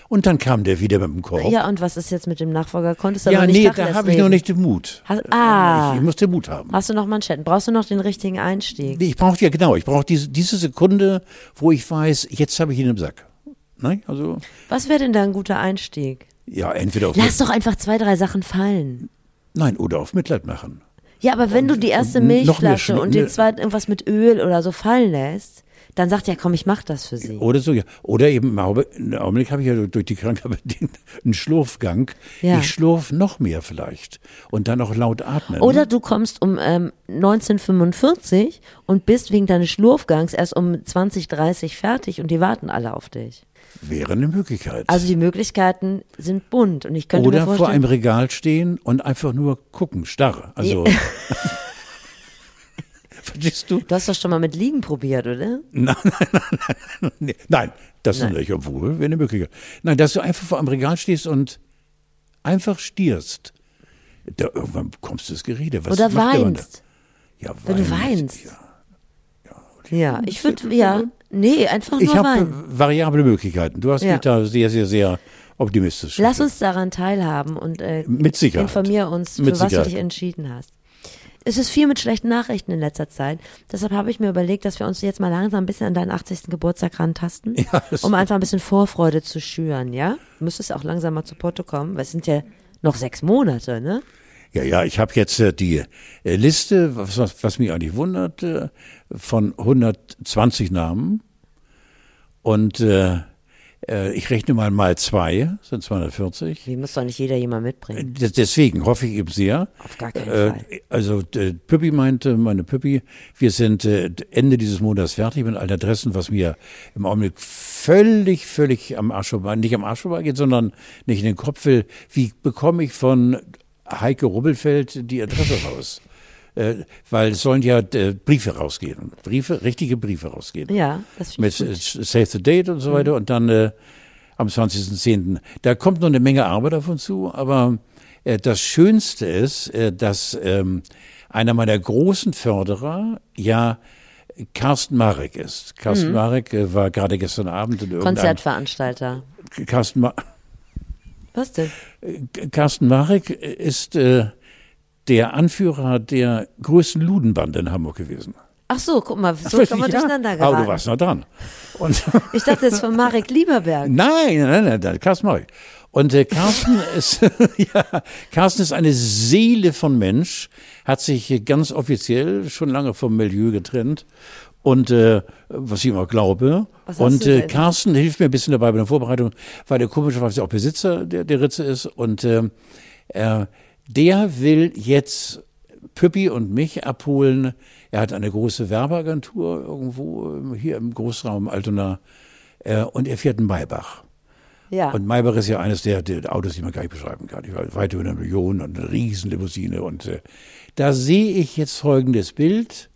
Und dann kam der wieder mit dem Korb. Ja, und was ist jetzt mit dem Nachfolger? Konntest du Ja, noch nicht nee, Tacheles da habe ich noch nicht den Mut. Hast- ah. Ich, ich muss den Mut haben. Hast du noch Manschetten? Brauchst du noch den richtigen Einstieg? Nee, Ich brauche ja genau, ich brauche diese, diese Sekunde, wo ich weiß, jetzt habe ich ihn im Sack. Nein, also Was wäre denn da ein guter Einstieg? Ja, entweder auf Lass doch einfach zwei, drei Sachen fallen. nein oder auf Mitleid machen. Ja, aber wenn du die erste und Milchflasche und den ne- zweiten irgendwas mit Öl oder so fallen lässt, dann sagt er, komm, ich mach das für sie. Oder so, ja. Oder eben im Augenblick- im Augenblick habe ich ja durch die Krankheit bedingt einen Schlurfgang. Ja. Ich schlurf noch mehr vielleicht und dann auch laut atmen. Oder du kommst um ähm, 1945 und bist wegen deines Schlurfgangs erst um 2030 fertig und die warten alle auf dich. Wäre eine Möglichkeit. Also die Möglichkeiten sind bunt und ich könnte mir Oder vor vorstellen, einem Regal stehen und einfach nur gucken, starr. Also Verstehst du? du hast doch schon mal mit Liegen probiert, oder? Nein, nein, nein, nein, nein. Nein, das Nein. nicht, obwohl, wäre eine Möglichkeit. Nein, dass du einfach vor einem Regal stehst und einfach stierst. Da irgendwann kommst du ins Gerede. Was Oder weinst. Ja, Wenn du weinst. Ja. Ja, ich würde, ja, nee, einfach Ich nur habe weinen. variable Möglichkeiten. Du hast Ja. mich da sehr, sehr, sehr optimistisch. Lass uns daran teilhaben und äh, Mit Sicherheit. informier uns, für Mit was du Sicherheit. dich entschieden hast. Es ist viel mit schlechten Nachrichten in letzter Zeit. Deshalb habe ich mir überlegt, dass wir uns jetzt mal langsam ein bisschen an deinen 80. Geburtstag rantasten, Ja, das- um einfach ein bisschen Vorfreude zu schüren, ja? Du müsstest auch langsam mal zu Porto kommen, weil es sind ja Noch sechs Monate, ne? Ja, ja, ich habe jetzt äh, die äh, Liste, was, was, was mich eigentlich wundert, äh, von 120 Namen. Und äh, äh, ich rechne mal mal zwei, sind 240. Wie muss doch nicht jeder jemand mitbringen? Des- Deswegen hoffe ich eben sehr. Auf gar keinen Äh, Fall. Also äh, Püppi meinte, meine Püppi, wir sind äh, Ende dieses Monats fertig mit allen Adressen, was mir im Augenblick völlig, völlig am Arsch vorbei, nicht am Arsch vorbei geht, sondern nicht in den Kopf will. Wie bekomme ich von Heike Rubbelfeld die Adresse raus? Äh, weil es sollen ja äh, Briefe rausgehen. Briefe, richtige Briefe rausgehen Ja, das mit ich äh, gut. Save the Date und so weiter und dann äh, am 20.10. Da kommt noch eine Menge Arbeit auf uns zu, aber äh, das Schönste ist, äh, dass ähm, einer meiner großen Förderer ja Carsten Marek ist. Mhm. Carsten Marek äh, war gerade gestern Abend in irgendeinem... Konzertveranstalter. Carsten, Ma Was denn? Carsten Marek ist äh, der Anführer der größten Ludenbande in Hamburg gewesen. Ach so, guck mal, so Das kann man ich, ja. durcheinander Aber du warst noch dran. Und Ich dachte jetzt von Marek Lieberberg. Nein, nein, nein, nein Carsten Marek. Und äh, Carsten ist, ja, Carsten ist eine Seele von Mensch, hat sich ganz offiziell schon lange vom Milieu getrennt. Und äh, was ich immer glaube. Und äh? Carsten hilft mir ein bisschen dabei bei der Vorbereitung, weil der komischerweise auch Besitzer der, der Ritze ist. Und äh, äh, der will jetzt Püppi und mich abholen. Er hat eine große Werbeagentur irgendwo hier im Großraum Altona. Äh, und er fährt einen Maybach. Ja. Und Maybach ist ja eines der, der Autos, die man gar nicht beschreiben kann. Ich war weit über eine Million und eine Riesenlimousine. Und äh, da sehe ich jetzt folgendes Bild.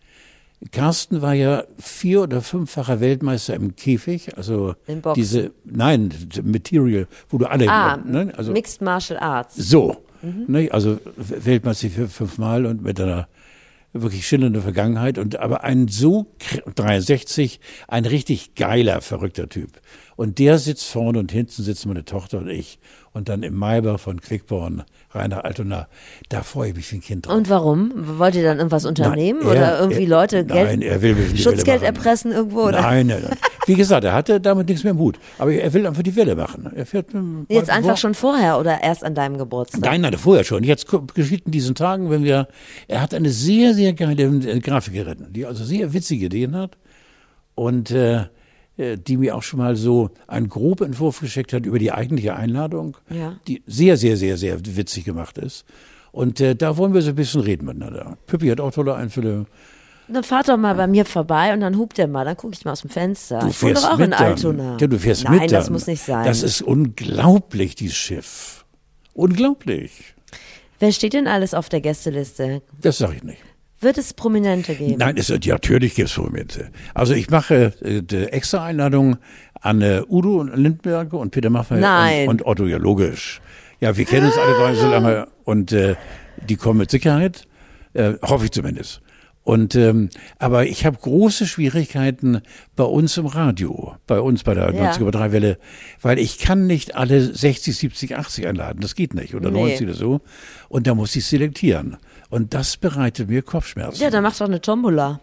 Carsten war ja vier- oder fünffacher Weltmeister im Käfig, also diese, nein, Material, wo du alle, ah, ne, also Mixed Martial Arts. so, ne, also Weltmeister vier, fünfmal und mit einer wirklich schillernde Vergangenheit und aber ein so kr- 63, ein richtig geiler, verrückter Typ. Und der sitzt vorne und hinten sitzen meine Tochter und ich. Und dann im Maybach von Quickborn, Rainer Altona, da freue ich mich wie ein Kind drauf. Und warum? Wollt ihr dann irgendwas unternehmen? Nein, oder er- irgendwie er- Leute Geld, Nein, er will Schutzgeld erpressen irgendwo? Oder? Nein, nein, nein. Wie gesagt, er hatte damit nichts mehr im Hut. Aber er will einfach die Welle machen. Er fährt dem- Jetzt einfach schon vorher oder erst an deinem Geburtstag? Nein, nein, vorher schon. Jetzt geschieht in diesen Tagen, wenn wir, er hat eine sehr, sehr geile äh, Grafikerin, die also sehr witzige Ideen hat und äh, die mir auch schon mal so einen groben Entwurf geschickt hat über die eigentliche Einladung, Ja. die sehr, sehr, sehr, sehr witzig gemacht ist. Und äh, da wollen wir so ein bisschen reden miteinander. Püppi hat auch tolle Einfälle. Dann fahrt doch mal bei mir vorbei und dann hupt er mal, dann gucke ich mal aus dem Fenster. ich wohne doch auch in dann. Altona. Ja, du fährst Nein, mit das dann. muss nicht sein. Das ist unglaublich, dieses Schiff. Unglaublich. Wer steht denn alles auf der Gästeliste? Das sage ich nicht. Wird es Prominente geben? Nein, es, ja, natürlich gibt es Momente. Also ich mache äh, die extra Einladung an äh, Udo und Lindbergh und Peter Maffay und, und Otto, ja logisch. Ja, wir kennen uns alle drei so lange und äh, die kommen mit Sicherheit, äh, hoffe ich zumindest. Und ähm, aber ich habe große Schwierigkeiten bei uns im Radio, bei uns bei der Ja. 90,3 Welle, weil ich kann nicht alle 60, 70, 80 einladen, das geht nicht oder Nee. 90 oder so und da muss ich selektieren und das bereitet mir Kopfschmerzen. Ja, dann mach doch eine Tombola.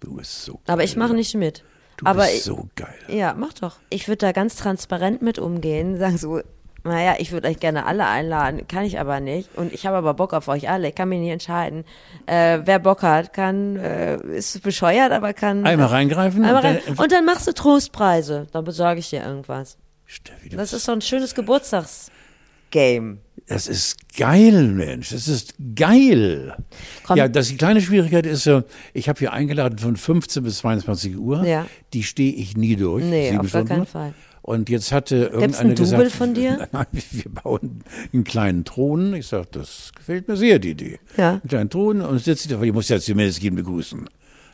Du bist so geil. Aber ich mache nicht mit. Du Aber bist ich, so geil. ja, mach doch. Ich würde da ganz transparent mit umgehen, sagen so, naja, ich würde euch gerne alle einladen, kann ich aber nicht. Und ich habe aber Bock auf euch alle, ich kann mich nicht entscheiden. Äh, wer Bock hat, kann, äh, ist bescheuert, aber kann. Einmal reingreifen Einmal und rein. dann- Und dann machst du Trostpreise. Dann besorge ich dir irgendwas. Steffi, Das ist doch ein schönes Geburtstagsgame. Das ist geil, Mensch. Das ist geil. Komm. Ja, das die kleine Schwierigkeit ist, äh, ich habe hier eingeladen von 15 bis 22 Uhr. Ja. Die stehe ich nie durch. Nee, sieben auf gar Stunden. keinen Fall. Und jetzt hatte einen irgendeiner Double gesagt, von dir? Nein, wir bauen einen kleinen Thron. Ich sage, das gefällt mir sehr, die Idee. Ja. Einen kleinen Thron und sitzt da, ich muss ja zumindest jeden begrüßen.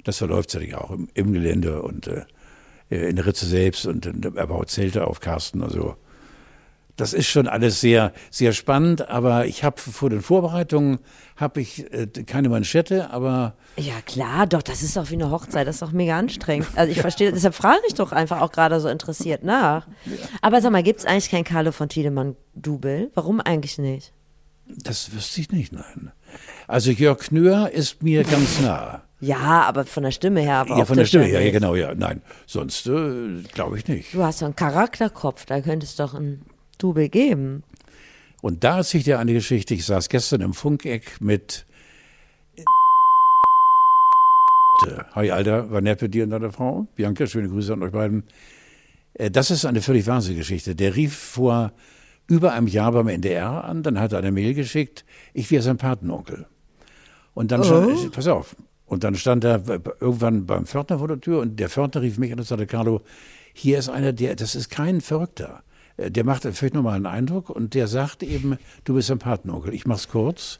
Das verläuft ja auch im, im Gelände und äh, in der Ritze selbst und äh, er baut Zelte auf Carsten. Also das ist schon alles sehr, sehr spannend, aber ich habe vor den Vorbereitungen habe ich äh, keine Manschette, aber Ja, klar, doch, das ist doch wie eine Hochzeit, das ist doch mega anstrengend. Also ich verstehe, deshalb frage ich doch einfach auch gerade so interessiert nach. Aber sag mal, gibt es eigentlich kein Carlo von Tiedemann-Double? Warum eigentlich nicht? das wüsste ich nicht, nein. Also Jörg Knör ist mir ganz nah. Ja, aber von der Stimme her. Aber Ja, von der Stimme ja her, ja, genau, ja. Nein, sonst äh, glaube ich nicht. Du hast doch einen Charakterkopf, da könnte es doch ein Double geben. Und da erzählt er eine Geschichte. Ich saß gestern im Funkeck mit Hi Alter, war nett mit dir und deiner Frau. Bianca, schöne Grüße an euch beiden. Äh, das ist eine völlig wahnsinnige Geschichte. Der rief vor über einem Jahr beim NDR an, dann hat er eine Mail geschickt, ich wäre sein Patenonkel. Und dann stand, oh. pass auf, und dann stand er irgendwann beim Pförtner vor der Tür und der Pförtner rief mich an und sagte, Carlo, hier ist einer, der, das ist kein Verrückter. Äh, der macht vielleicht nochmal einen Eindruck und der sagt eben, du bist ein Patenonkel. Ich mach's kurz.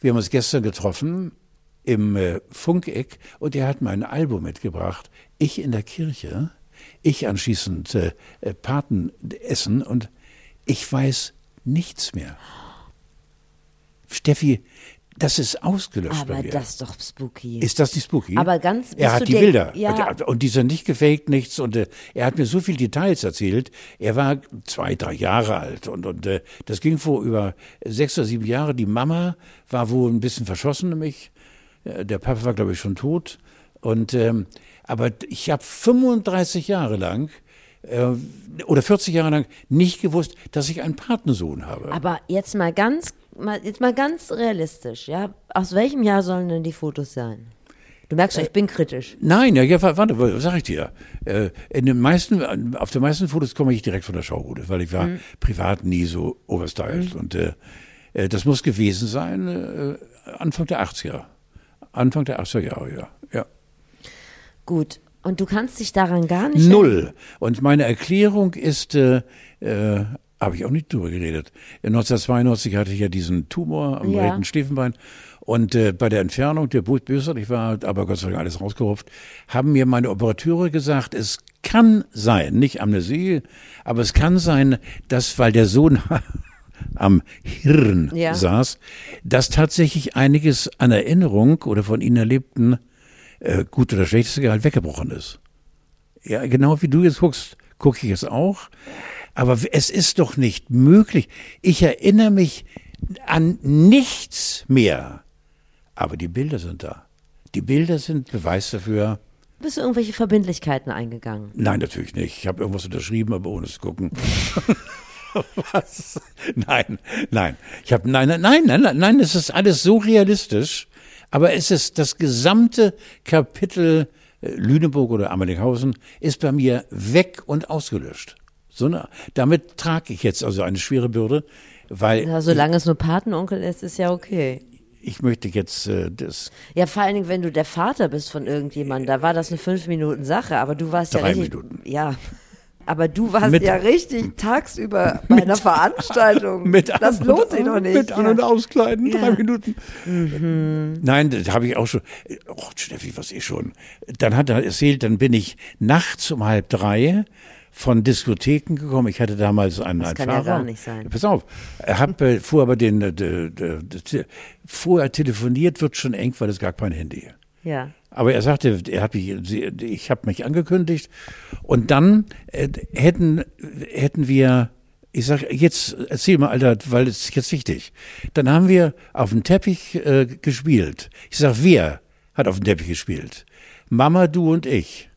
Wir haben uns gestern getroffen im äh, Funkeck und er hat mir ein Album mitgebracht. Ich in der Kirche, ich anschließend äh, äh, Patenessen und ich weiß nichts mehr. Steffi, das ist ausgelöscht Aber bei mir. das ist doch spooky. Ist das nicht spooky? Aber ganz. Er hat die der, Bilder. Ja. Und, und die sind nicht gefaked, nichts. Und äh, er hat mir so viele Details erzählt. Er war zwei, drei Jahre alt. Und, und äh, das ging vor über sechs oder sieben Jahre. Die Mama war wohl ein bisschen verschossen nämlich. Äh, der Papa war, glaube ich, schon tot. Und ähm, aber ich habe 35 Jahre lang äh, oder 40 Jahre lang nicht gewusst, dass ich einen Patensohn habe. Aber jetzt mal ganz, mal, jetzt mal ganz realistisch, ja. Aus welchem Jahr sollen denn die Fotos sein? Du merkst schon, ich bin kritisch. Nein, ja, ja warte, was sag ich dir? Äh, in den meisten, auf den meisten Fotos komme ich direkt von der Schaubude, weil ich war mhm. privat nie so overstyled. Mhm. Und äh, äh das muss gewesen sein äh, Anfang der 80er. Anfang der 80er Jahre, ja. ja. Gut. Und du kannst dich daran gar nicht. Null. Und meine Erklärung ist, äh, äh, habe ich auch nicht drüber geredet. 1992 hatte ich ja diesen Tumor am ja. rechten Stiefenbein. Und äh, bei der Entfernung, der böse, ich war aber Gott sei Dank alles rausgerupft, haben mir meine Operateure gesagt, es kann sein, nicht Amnesie, aber es kann sein, dass, weil der Sohn am Hirn ja. saß, dass tatsächlich einiges an Erinnerung oder von ihnen erlebten äh, gut oder schlechtes Gehalt weggebrochen ist. Ja, genau wie du jetzt guckst, gucke ich es auch. Aber es ist doch nicht möglich. Ich erinnere mich an nichts mehr. Aber die Bilder sind da. Die Bilder sind Beweis dafür. Bist du irgendwelche Verbindlichkeiten eingegangen? Nein, natürlich nicht. Ich habe irgendwas unterschrieben, aber ohne zu gucken. Was? Nein, nein. Ich habe nein, nein, nein, nein, nein, es ist alles so realistisch. Aber es ist das gesamte Kapitel äh, Lüneburg oder Amelinghausen ist bei mir weg und ausgelöscht. So eine, damit trage ich jetzt also eine schwere Bürde, weil. Ja, solange ich, es nur Patenonkel ist, ist ja okay. Ich möchte jetzt äh, das. Ja, vor allen Dingen, wenn du der Vater bist von irgendjemandem, da war das eine fünf Minuten Sache, aber du warst Drei ja richtig. Minuten. Ja. Aber du warst Mit- ja richtig tagsüber bei einer Veranstaltung. Mit das an- lohnt sich doch nicht. Mit An- und Auskleiden, drei Ja. Minuten. Nein, das habe ich auch schon. Oh, Steffi, was ich schon. Dann hat er erzählt, dann bin ich nachts um halb drei von Diskotheken gekommen. Ich hatte damals einen, Das einen kann ja Fahrer. gar nicht sein. Pass auf, er hat äh, vorher aber den, äh, de, de, de, vorher telefoniert wird schon eng, weil es gar kein Handy. Ja. Aber er sagte, er hat mich, ich habe mich angekündigt und dann äh, hätten hätten wir, ich sag jetzt erzähl mal, Alter, weil es ist jetzt wichtig. Dann haben wir auf dem Teppich äh, gespielt. Ich sag, wer hat auf dem Teppich gespielt? Mama, du und ich.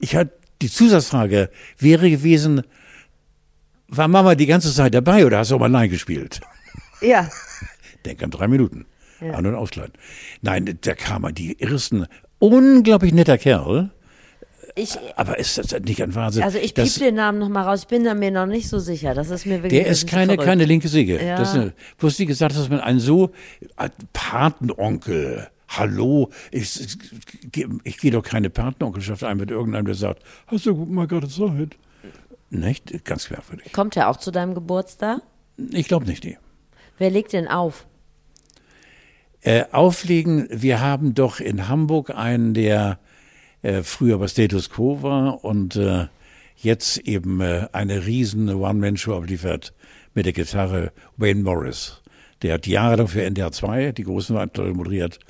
Ich hatte die Zusatzfrage wäre gewesen, war Mama die ganze Zeit dabei oder hast du auch mal allein gespielt? Ja. Denk an drei Minuten. An- und auskleiden. Nein, da kam er, die ersten, unglaublich netter Kerl. Ich, Aber ist das nicht ein Wahnsinn? also ich piep den Namen noch mal raus. Ich bin da mir noch nicht so sicher. Das ist mir wirklich Der ist keine, verrückt. keine linke Säge. Ja. Das ist eine, bloß wie gesagt, dass man einen so äh, Patenonkel, hallo, ich, ich, ich gehe doch keine Patenonkelschaft ein mit irgendeinem, der sagt, hast du mal gerade Zeit? Nicht? Ganz merkwürdig. Kommt er auch zu deinem Geburtstag? Ich glaube nicht, nee. Wer legt den auf? Äh, auflegen, wir haben doch in Hamburg einen, der äh, früher bei Status Quo war und äh, jetzt eben äh, eine riesen One-Man-Show abliefert mit der Gitarre Wayne Morris. Der hat jahrelang für NDR 2 die großen Veranstaltungen moderiert,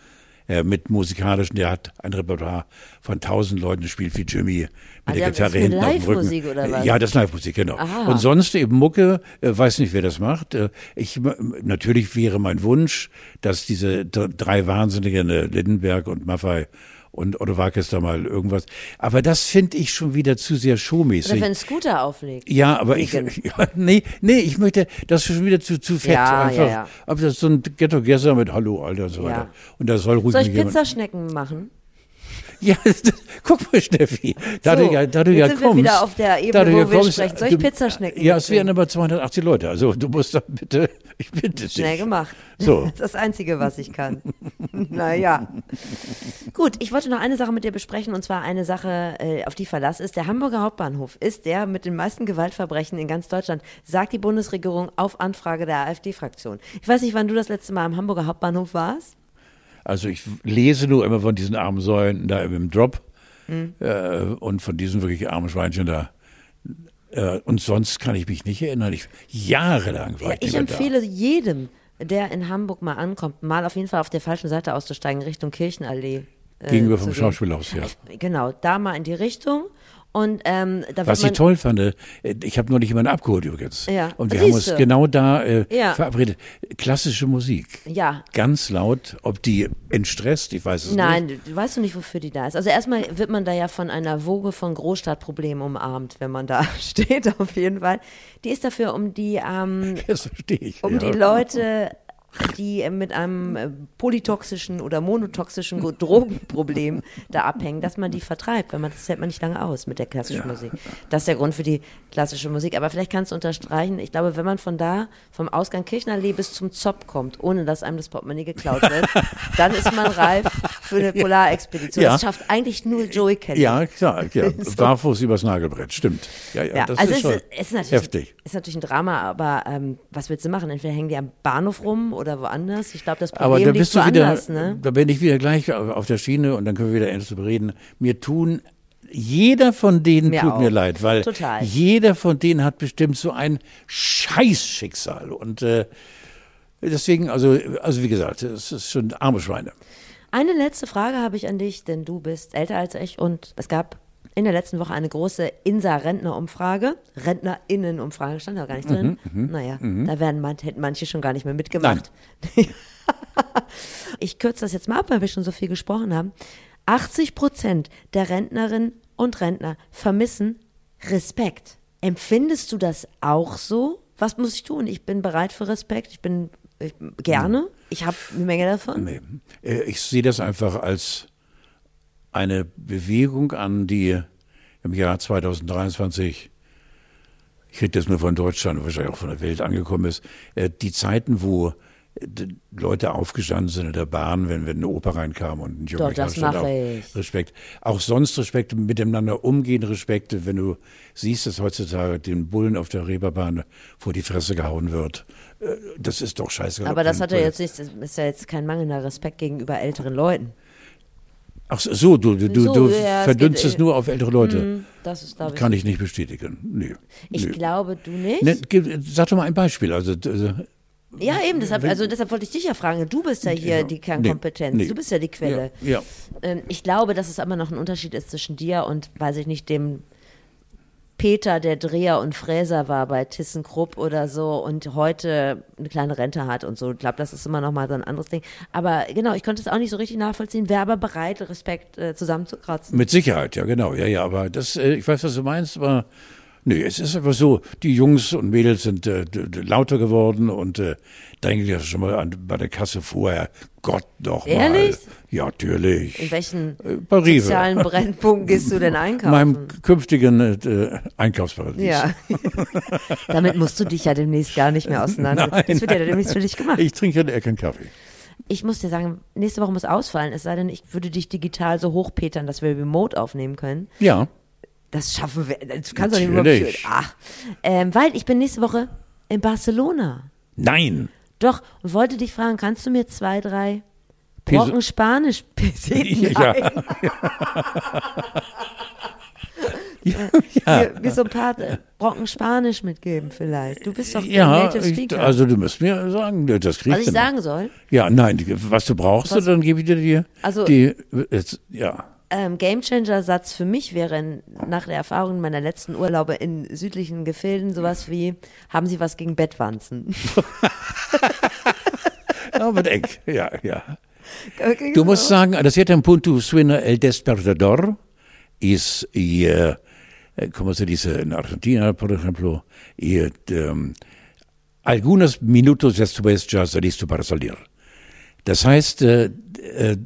äh, mit musikalischen, der hat ein Repertoire von tausend Leuten gespielt wie Jimmy mit Ah, der Gitarre hinten auf dem Rücken. Live-Musik oder was? Ja, das ist Live-Musik, genau. Aha. Und sonst eben Mucke, äh, weiß nicht, wer das macht. Äh, ich, natürlich wäre mein Wunsch, dass diese drei Wahnsinnigen, äh, Lindenberg und Maffei Und Otto Walkes da mal irgendwas. Aber das finde ich schon wieder zu sehr Oder showmäßig. wenn ein Scooter auflegt. Ja, aber ich, ja, nee, nee, ich möchte, das ist schon wieder zu, zu fett. Ja, einfach. ja, ja. Aber das ist so ein Get-Together mit Hallo, Alter und so weiter. Und da soll ruhig Soll ich Pizzaschnecken machen? Ja, guck mal, Steffi, da So, du ja, da du ja sind wir kommst. wieder auf der Ebene, da du wo ja wir kommst, sprechen. Soll ich Pizzaschnecken Ja, es wären aber 280 Leute, also du musst da bitte, ich bitte dich. Schnell gemacht. So. Das ist das Einzige, was ich kann. naja. Gut, ich wollte noch eine Sache mit dir besprechen und zwar eine Sache, äh, auf die Verlass ist. Der Hamburger Hauptbahnhof ist der mit den meisten Gewaltverbrechen in ganz Deutschland, sagt die Bundesregierung auf Anfrage der AfD-Fraktion. Ich weiß nicht, wann du das letzte Mal am Hamburger Hauptbahnhof warst. Also ich lese nur immer von diesen armen Säulen da im Drop Hm. äh, und von diesen wirklich armen Schweinchen da. Äh, und sonst kann ich mich nicht erinnern. Ich, jahrelang war Ja, ich, ich empfehle jedem, der in Hamburg mal ankommt, mal auf jeden Fall auf der falschen Seite auszusteigen, Richtung Kirchenallee. da. äh, Gegenüber vom. Schauspielhaus, ja. Genau, da mal in die Richtung. Und ähm, Was ich toll fand, äh, ich habe noch nicht jemanden abgeholt übrigens. Ja. Und wir haben uns Siehste. genau da äh, Ja. verabredet. Klassische Musik. Ja. Ganz laut, ob die entstresst, ich weiß es nicht. Nein, du, weißt du nicht, wofür die da ist. Also erstmal wird man da ja von einer Woge von Großstadtproblemen umarmt, wenn man da steht, auf jeden Fall. Die ist dafür, um die, ähm, um ja. die Leute, die äh, mit einem äh, polytoxischen oder monotoxischen Drogenproblem da abhängen, dass man die vertreibt, weil man das hält man nicht lange aus mit der klassischen Musik. Das ist der Grund für die klassische Musik. Aber vielleicht kannst du unterstreichen, ich glaube, wenn man von da, vom Ausgang Kirchenallee bis zum Zopp kommt, ohne dass einem das Portemonnaie geklaut wird, dann ist man reif für eine Polarexpedition. Ja. Das schafft eigentlich nur Joey Kelly. Ja, klar, ja. barfuß übers Nagelbrett, stimmt. Ja, ja, Ja, das also ist ist, ist natürlich, heftig. ist natürlich ein Drama, aber ähm, was willst du machen? Entweder hängen die am Bahnhof rum oder woanders. Ich glaube, das Aber Problem da liegt bist du wieder. Ne? da bin ich wieder gleich auf der Schiene und dann können wir wieder endlich drüber reden. Mir tun jeder von denen Mir tut auch. mir leid, weil Total. jeder von denen hat bestimmt so ein Scheißschicksal und äh, deswegen, also, also wie gesagt, es ist schon arme Schweine. Eine letzte Frage habe ich an dich, denn du bist älter als ich und es gab in der letzten Woche eine große Insa-Rentner-Umfrage. RentnerInnen-Umfrage stand da gar nicht drin. naja, da werden man, hätten manche schon gar nicht mehr mitgemacht. ich kürze das jetzt mal ab, weil wir schon so viel gesprochen haben. 80 Prozent der Rentnerinnen und Rentner vermissen Respekt. Empfindest du das auch so? Was muss ich tun? Ich bin bereit für Respekt. Ich bin ich, gerne. Ich habe eine Menge davon. Nee. Äh, Ich sehe das einfach als eine Bewegung an, die im Jahr 2023, ich rede jetzt nur von Deutschland wahrscheinlich auch von der Welt angekommen ist, äh, die Zeiten, wo äh, Leute aufgestanden sind in der Bahn, wenn, wenn eine Oper reinkam und ein junger Doch, das mache auf. ich. Respekt. Auch sonst Respekt, miteinander umgehen, Respekt, wenn du siehst, dass heutzutage den Bullen auf der Reeperbahn vor die Fresse gehauen wird. Äh, Das ist doch scheiße. Aber das hat ja jetzt nicht, das ist ja jetzt kein mangelnder Respekt gegenüber älteren Leuten. Ach so, du, du, du, So, du ja, es verdünnst geht, es nur auf ältere Leute. Hm, Das ist, glaube ich. Kann ich nicht bestätigen. Nee. ich nee. glaube, du nicht. Ne, gib- sag doch mal ein Beispiel. Also, d- Ja, eben, deshalb, also deshalb wollte ich dich ja fragen. Du bist ja hier Ja, die Kernkompetenz. nee, nee. Du bist ja die Quelle. Ja, ja. Ähm, Ich glaube, dass es aber noch ein Unterschied ist zwischen dir und, weiß ich nicht, dem Peter, der Dreher und Fräser war bei ThyssenKrupp oder so und heute eine kleine Rente hat und so. Ich glaube, das ist immer noch mal so ein anderes Ding. Aber genau, ich konnte es auch nicht so richtig nachvollziehen. Wäre aber bereit, Respekt äh, zusammenzukratzen. Mit Sicherheit, ja genau. Ja, ja, aber das, äh, ich weiß, was du meinst, aber nee, es ist einfach so, die Jungs und Mädels sind äh, lauter geworden und äh, denke ich ja schon mal an, bei der Kasse vorher, Gott doch mal. Ehrlich? Ja, natürlich. In welchen Äh, sozialen Brennpunkten gehst du denn einkaufen? Meinem künftigen äh, Einkaufsparadies. Ja. Damit musst du dich ja demnächst gar nicht mehr auseinandersetzen. Das wird ja demnächst für dich gemacht. Ich trinke eine Ecke einen Kaffee. Ich muss dir sagen, nächste Woche muss ausfallen, es sei denn, ich würde dich digital so hochpetern, dass wir remote aufnehmen können. Ja. Das schaffen wir. Das kannst du nicht überhaupt. Ach. Ähm, weil ich bin nächste Woche in Barcelona. Nein. Doch, und wollte dich fragen, kannst du mir zwei, drei Brocken Spanisch Peseten Ja. ja. mir, mir so ein paar äh, Brocken Spanisch mitgeben vielleicht. Du bist doch Ja, Native ich, Speaker. also du musst mir sagen, das kriegst was ich du. sagen soll, Ja, nein, was du brauchst, Was- dann gebe ich dir die. Also- die jetzt, ja. Ähm, Gamechanger-Satz für mich wäre in, nach der Erfahrung meiner letzten Urlaube in südlichen Gefilden sowas wie, haben Sie was gegen Bettwanzen? Aber eng. Ja, ja. Du musst sagen, a siete punto suena el despertador is y, eh, como se dice en Argentina, por ejemplo, y um, algunos minutos después ya saliste para salir. Das heißt, äh, äh,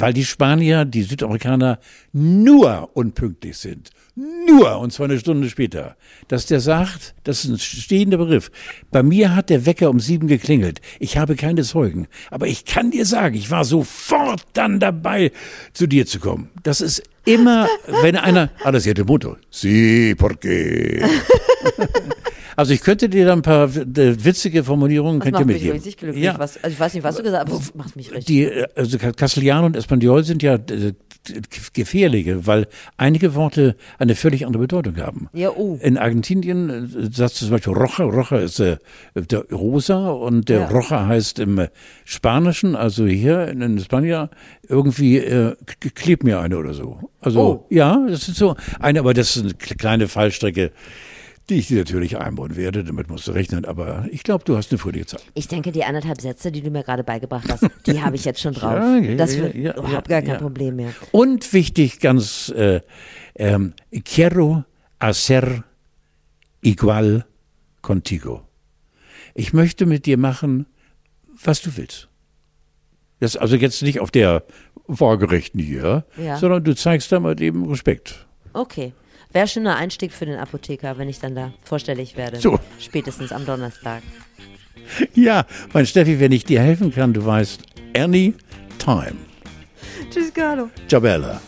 weil die Spanier, die Südamerikaner nur unpünktlich sind. Nur, und zwar eine Stunde später. Dass der sagt, das ist ein stehender Begriff. Bei mir hat der Wecker um sieben geklingelt. Ich habe keine Zeugen. Aber ich kann dir sagen, ich war sofort dann dabei, zu dir zu kommen. Das ist immer, wenn einer, ah, das hätte Motto. Sí, porque. Also ich könnte dir da ein paar witzige Formulierungen das könnt ihr mitgeben. mich glücklich. Ja. Was, also ich weiß nicht, was du gesagt hast, aber macht mich richtig. Die, äh, also Castellano und Espanol sind ja äh, gefährliche, weil einige Worte eine völlig andere Bedeutung haben. Ja, oh. In Argentinien äh, sagst du zum Beispiel Roja. Roja ist äh, der Rosa und der Ja. Roja heißt im Spanischen, also hier in, in Spanien, irgendwie äh, klebt mir eine oder so. Also Oh. ja, das ist so eine, aber das ist eine kle- kleine Fallstrecke, die ich dir natürlich einbauen werde. Damit musst du rechnen. Aber ich glaube, du hast eine fröhliche Zeit. Ich denke, die anderthalb Sätze, die du mir gerade beigebracht hast, die habe ich jetzt schon drauf. Ja, ja, das wird ja, überhaupt ja, gar kein. Problem mehr. Und wichtig, ganz, äh, ähm, quiero hacer igual contigo. Ich möchte mit dir machen, was du willst. Das also jetzt nicht auf der waagerechten hier, Ja. sondern du zeigst da mal eben Respekt. Okay. Wäre schöner Einstieg für den Apotheker, wenn ich dann da vorstellig werde. So. Spätestens am Donnerstag. Ja, mein Steffi, wenn ich dir helfen kann, du weißt, any time. Tschüss, Carlo. Ciao, Bella.